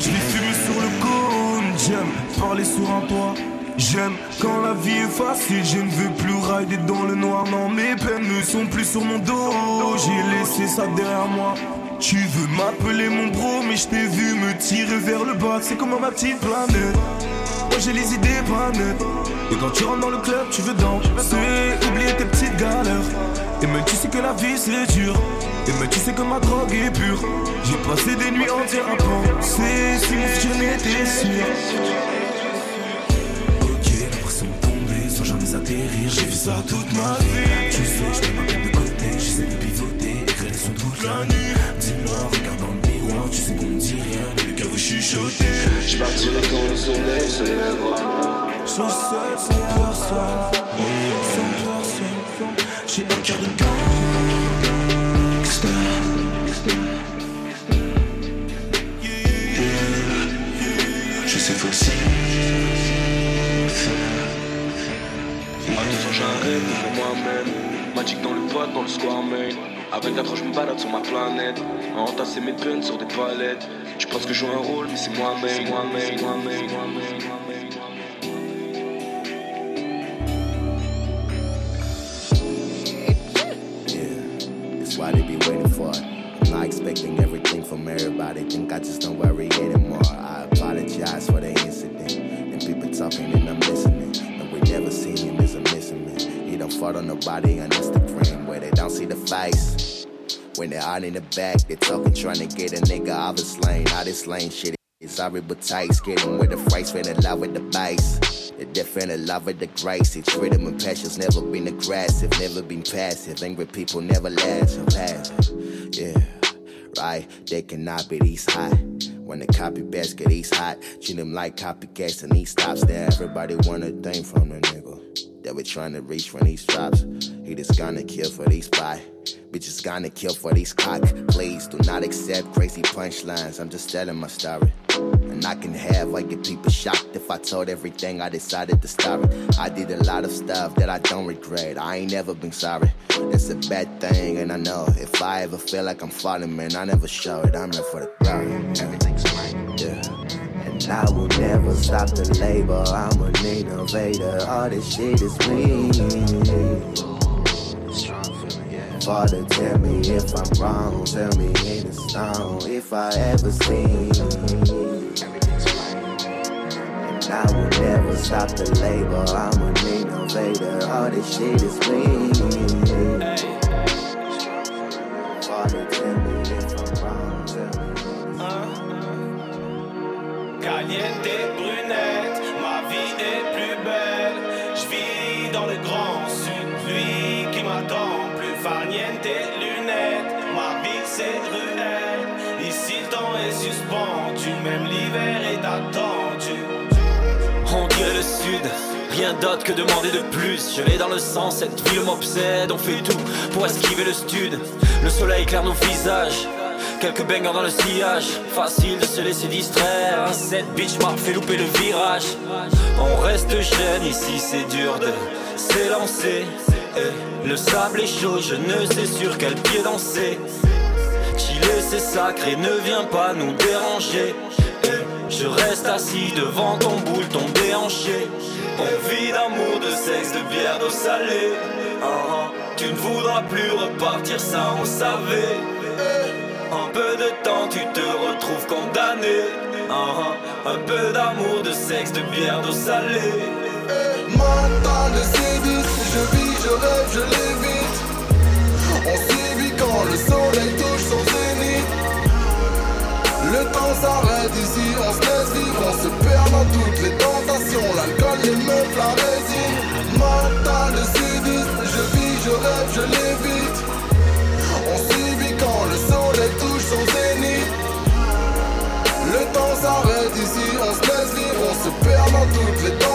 Je vais fumer sur le cône. J'aime parler sur un toit. J'aime quand la vie est facile. Je ne veux plus rider dans le noir. Non mes peines ne sont plus sur mon dos. J'ai laissé ça derrière moi. Tu veux m'appeler mon bro Mais je t'ai vu me tirer vers le bas. C'est comme ma petite planète. Moi j'ai les idées pas nettes. Et quand tu rentres dans le club tu veux danser. Oublier tes petites galères. Et même tu sais que la vie c'est dur Et même tu sais que ma drogue est pure J'ai passé des nuits entières à penser Si mon futur n'était sûr Ok, l'impression de tomber sans jamais atterrir. J'ai vu ça toute ma vie. Tu sais, je mets ma de côté, j'essaie de pivoter, écrire les sons toute la nuit. Dis-moi, regarde dans le miroir, tu sais qu'on ne dit rien, mais le cœur veut chuchoter. Je partirai quand le soleil se lèvera. Sans seul, sans personne Sans personne J'ai un cœur de gangster Sais facile. Attention, pour moi-même. Magic dans le boîte, dans le square main. 24 ans, je me balade sur ma planète. À entasser mes peines sur des palettes. Tu penses que je joue un rôle, mais c'est moi-même, moi-même, moi-même, moi-même, why they be waiting for it. Not expecting everything from everybody. Think I just don't worry anymore. I apologize for the incident. And people talking and I'm listening. And we never seen him as a missing man. He don't fought on nobody on Instagram where they don't see the face. When they're out in the back, they talking, trying to get a nigga out this lane. Out this lane, shit. It's horrible tight, skating with the phrase, fell in love with the bass. The different in love with the grace. It's rhythm and passion's never been aggressive, never been passive. Angry people never last or passive. Yeah, right. They cannot be these high. When the copycats get these hot, treat them like copycats and these stops there. Everybody want a thing from the nigga that we're trying to reach when these drops. He just gonna kill for these spy. Bitches gonna kill for these cock. plays. do not accept crazy punchlines. I'm just telling my story. And I can have, I get people shocked if I told everything I decided to stop it. I did a lot of stuff that I don't regret. I ain't never been sorry. It's a bad thing, and I know if I ever feel like I'm falling, man, I never show it. I'm here for the glory. Everything's fine. Yeah. And I will never stop the labor. I'm an innovator. All this shit is me. Father, tell me if I'm wrong. Tell me in the stone if I ever seen. And I will never stop the labor. I'm an innovator. All this shit is me. Father, tell me if I'm wrong. Tell me. Rien d'autre que demander de plus. Je l'ai dans le sang, cette ville m'obsède. On fait tout pour esquiver le stud. Le soleil éclaire nos visages. Quelques bangers dans le sillage, facile de se laisser distraire. Cette bitch m'a fait louper le virage. On reste jeune ici, c'est dur de s'élancer. Le sable est chaud, je ne sais sur quel pied danser. Chiller c'est sacré, ne viens pas nous déranger. Je reste assis devant ton boule, ton déhanché. On vit d'amour, de sexe, de bière, d'eau salée. Ah, ah. Tu ne voudras plus repartir, ça on savait. En peu de temps, tu te retrouves condamné. Ah. Un peu d'amour, de sexe, de bière, d'eau salée. Mental de C10, je vis, je rêve, je l'évite. On subit quand le soleil zénith. Le temps s'arrête ici, on se laisse vivre, on se perd dans toutes les tentations. L'alcool, les meufs, la résine. Mental de C10, je vis, je rêve, je l'évite. On subit quand le soleil touche son zénith. Le temps s'arrête ici, on se laisse vivre, on se perd dans toutes les tentations.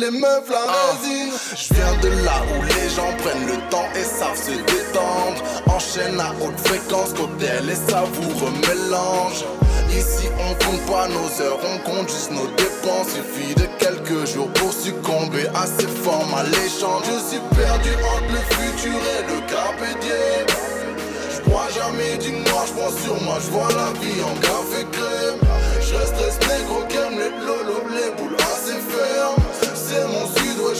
Les meufs, la résine. Je viens de là où les gens prennent le temps et savent se détendre. Enchaîne à haute fréquence, cocktail et savoureux mélange. Ici on compte pas nos heures, on compte juste nos dépenses. Suffit de quelques jours pour succomber à ces formes alléchantes. Je suis perdu entre le futur et le carpe diem. Je crois jamais du noir, je prends sur moi, je vois la vie en café crème. Je reste reste négro, qu'aime les lolo, les boules assez fermes.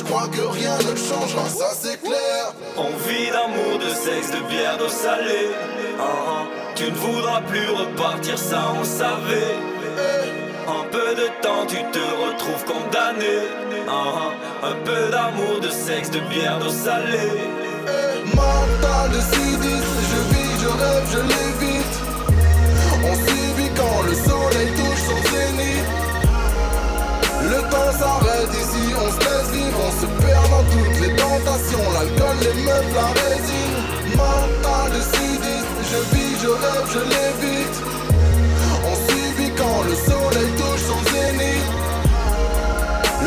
Crois que rien ne changera, ça c'est clair. On vit d'amour, de sexe, de bière, d'eau salée. Ah, ah. Tu ne voudras plus repartir, ça on savait. En peu de temps, tu te retrouves condamné. Ah. Un peu d'amour, de sexe, de bière, d'eau salée. Mental de C10, je vis, je rêve, je l'évite. On subit quand le soleil touche son zénith. Le temps s'arrête ici, on se laisse vivre, on se perd dans toutes les tentations. L'alcool, les meufs, la résine. Mental de C10, je vis, je rêve, je l'évite. On subit quand le soleil touche son zénith.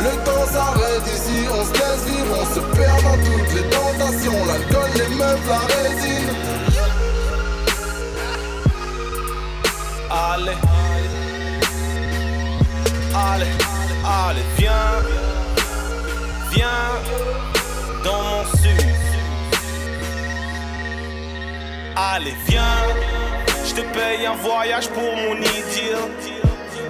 Le temps s'arrête ici, on se laisse vivre, on se perd dans toutes les tentations. L'alcool, les meufs, la résine. Dans mon sud. Allez, viens, je te paye un voyage pour mon idylle.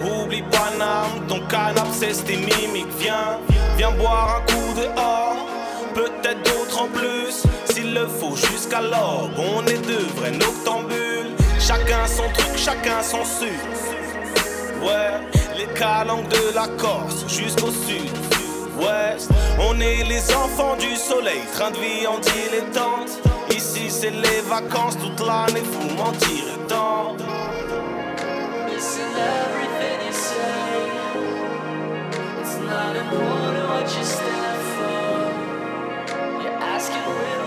Oublie Paname, ton canap c'est tes mimiques. Viens, viens boire un coup dehors. Peut-être d'autres en plus, s'il le faut jusqu'à l'aube. On est deux vrais noctambules. Chacun son truc, chacun son sud. Ouais, les calanques de la Corse jusqu'au sud. On est les enfants du soleil, train de vie en dilettante. Ici c'est les vacances toute l'année, vous mentir tant. It's not important what you stand for. You're asking,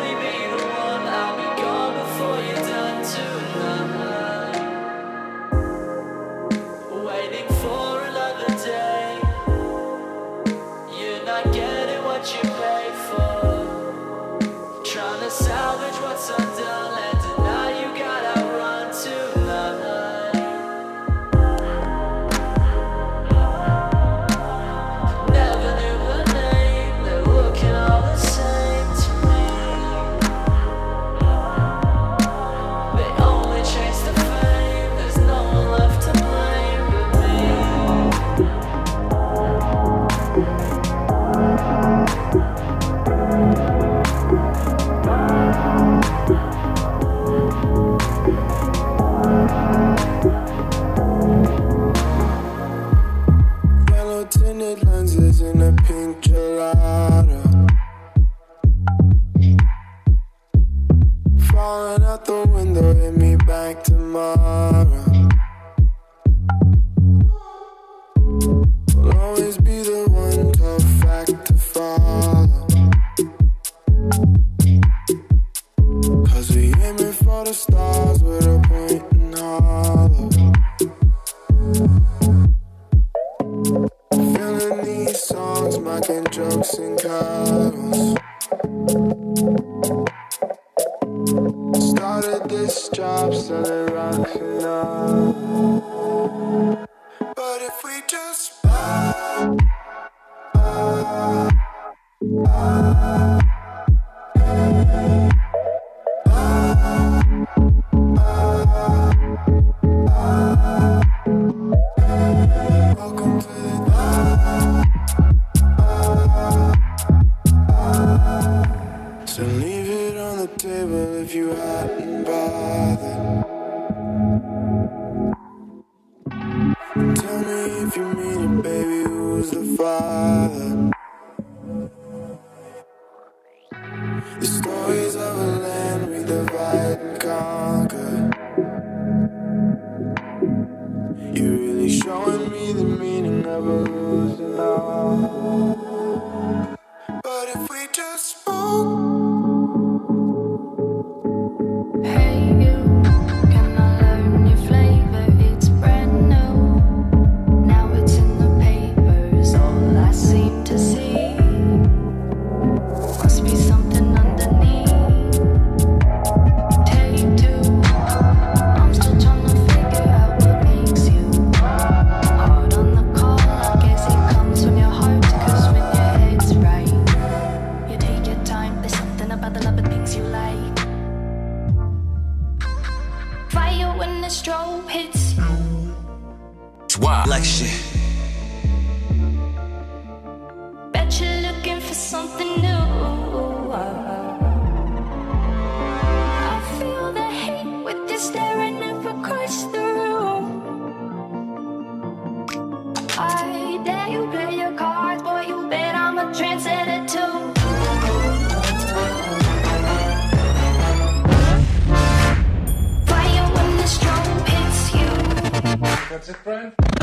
That's it, Brian?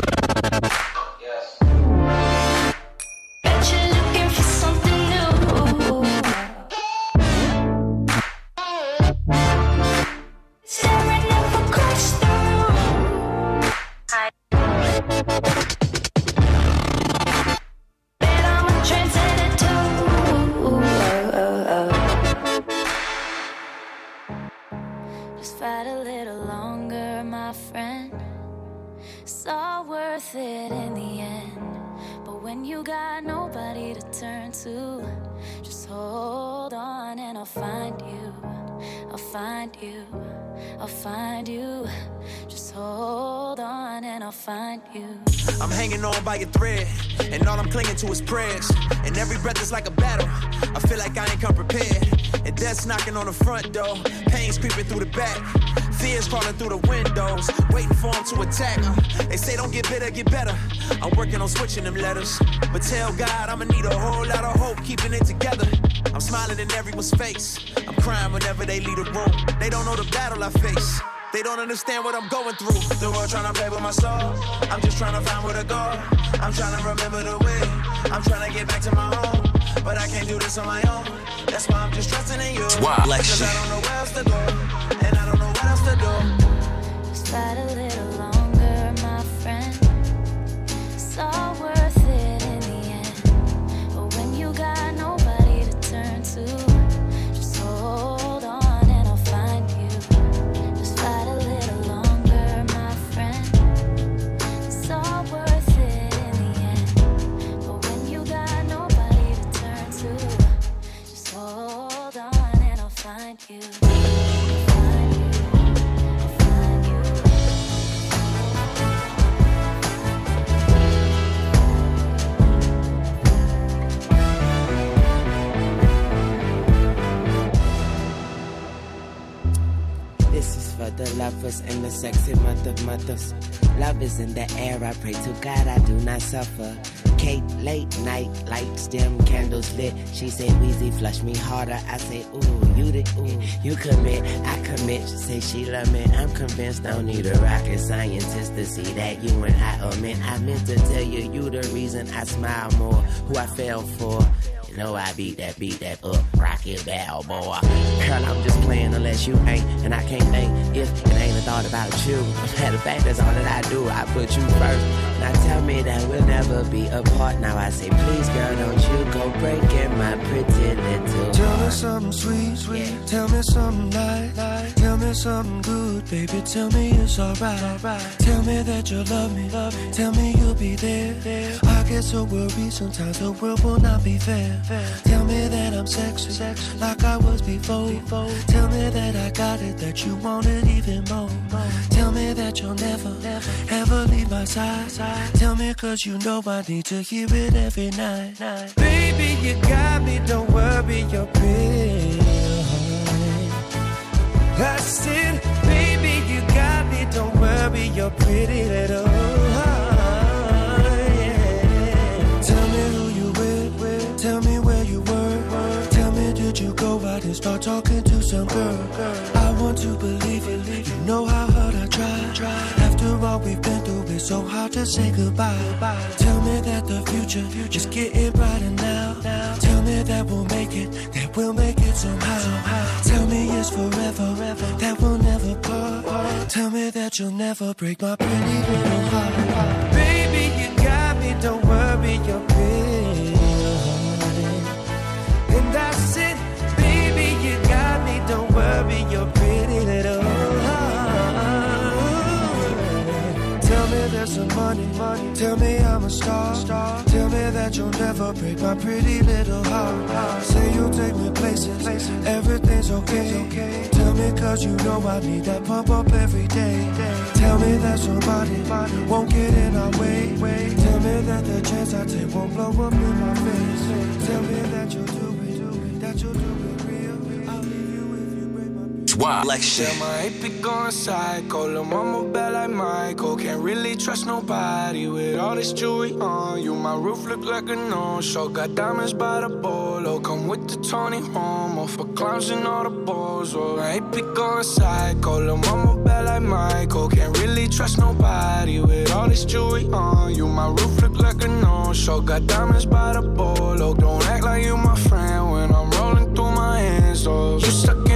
Hanging on by a thread, and all I'm clinging to is prayers. And every breath is like a battle. I feel like I ain't come prepared. And death's knocking on the front door, pain's creeping through the back. Fears crawling through the windows, waiting for them to attack. They say don't get bitter, get better. I'm working on switching them letters. But tell God I'ma need a whole lot of hope keeping it together. I'm smiling in everyone's face. I'm crying whenever they leave the room. They don't know the battle I face. They don't understand what I'm going through. The world trying to play with my soul. I'm just trying to find where to go. I'm trying to remember the way. I'm trying to get back to my home. But I can't do this on my own. That's why I'm just trusting in you. Wow, like Cause shit. I don't know where else to go. And I don't know what else to do. Just fight a little longer, my friend. It's lovers and the sexy mother mothers. Love is in the air. I pray to God I do not suffer. Kate, late night, lights dim, candles lit. She say, Weezy, flush me harder. I say, Ooh, you the ooh, you commit, I commit. She say she love me. I'm convinced. Don't need a rocket scientist to see that you and I are meant. I meant to tell you, you the reason I smile more. Who I fell for. You know I beat that, beat that up, rocket bell boy. Girl, I'm just playing unless you ain't, and I can't think if it ain't a thought about you. Matter of fact, that's all that I do. I put you first. Now tell me that we'll never be apart. Now I say, please, girl, don't you go breaking my pretty little Tell me something sweet, sweet. Tell me something light, Tell me something good, baby. Tell me it's alright. Tell me that you love me, love me. Tell me you'll be there. I get so worried sometimes the world will not be fair. Tell me that I'm sexy, sexy like I was before. Tell me that I got it, that you want it even more. Tell me that you'll never, never, ever leave my side. Tell me cause you know I need to hear it every night. Baby, you got me, don't worry, you're pretty. I said, baby, you got me, don't worry, you're pretty little girl. I want to believe it. You know how hard I try. After all we've been through, it's so hard to say goodbye. Tell me that the future is just getting brighter now. Tell me that we'll make it, that we'll make it somehow. Tell me it's forever, that we'll never part. Tell me that you'll never break my pretty little heart. Baby, you got me, don't worry, you're don't pretty little heart. Tell me there's some money, money. Tell me I'm a star. star. Tell me that you'll never break my pretty little heart. Say you'll take me places, everything's okay. Tell me cause you know I need that pump up every day. Tell me that somebody won't get in our way. Tell me that the chance I take won't blow up in my face. Tell me that you'll do it, that you'll do it break my Swap like shit. Tell my AP going psycho, lil' mama bad like Michael. Can't really trust nobody with all this jewelry on you. My roof look like a no-show, got diamonds by the bolo. Come with the Tony Romo for clowns and all the balls. Oh, my AP going psycho, lil' mama bad like Michael. Can't really trust nobody with all this jewelry on you. My roof look like a no-show, got diamonds by the bolo. Don't act like you my friend when I'm rolling through my hands. Oh, you stuck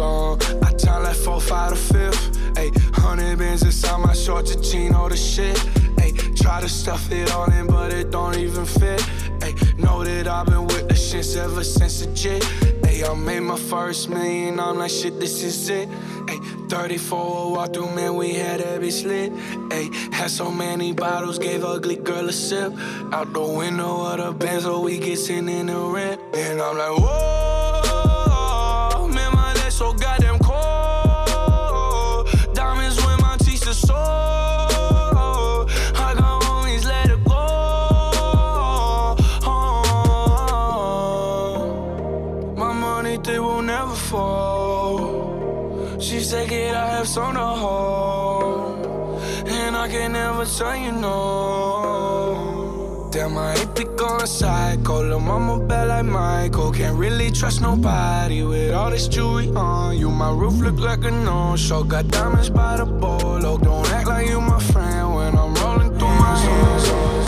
I time like four, five to fifth. Ayy, hundred bins inside my shorts, a chino the shit. Ayy, try to stuff it all in, but it don't even fit. Ayy, know that I've been with the shits ever since the jit. Ayy, I made my first million, I'm like, shit, this is it. Ayy, 34 walk through, man, we had every slit. Ayy, had so many bottles, gave ugly girl a sip. Out the window of the Benz, so we get in the rent. And I'm like, whoa, I tell you no. Damn, my AP going psycho. Lil' mama bad like Michael. Can't really trust nobody with all this jewelry on you. My roof look like a no-show. Got diamonds by the bolo. Don't act like you my friend when I'm rolling through my zone.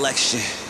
Like shit.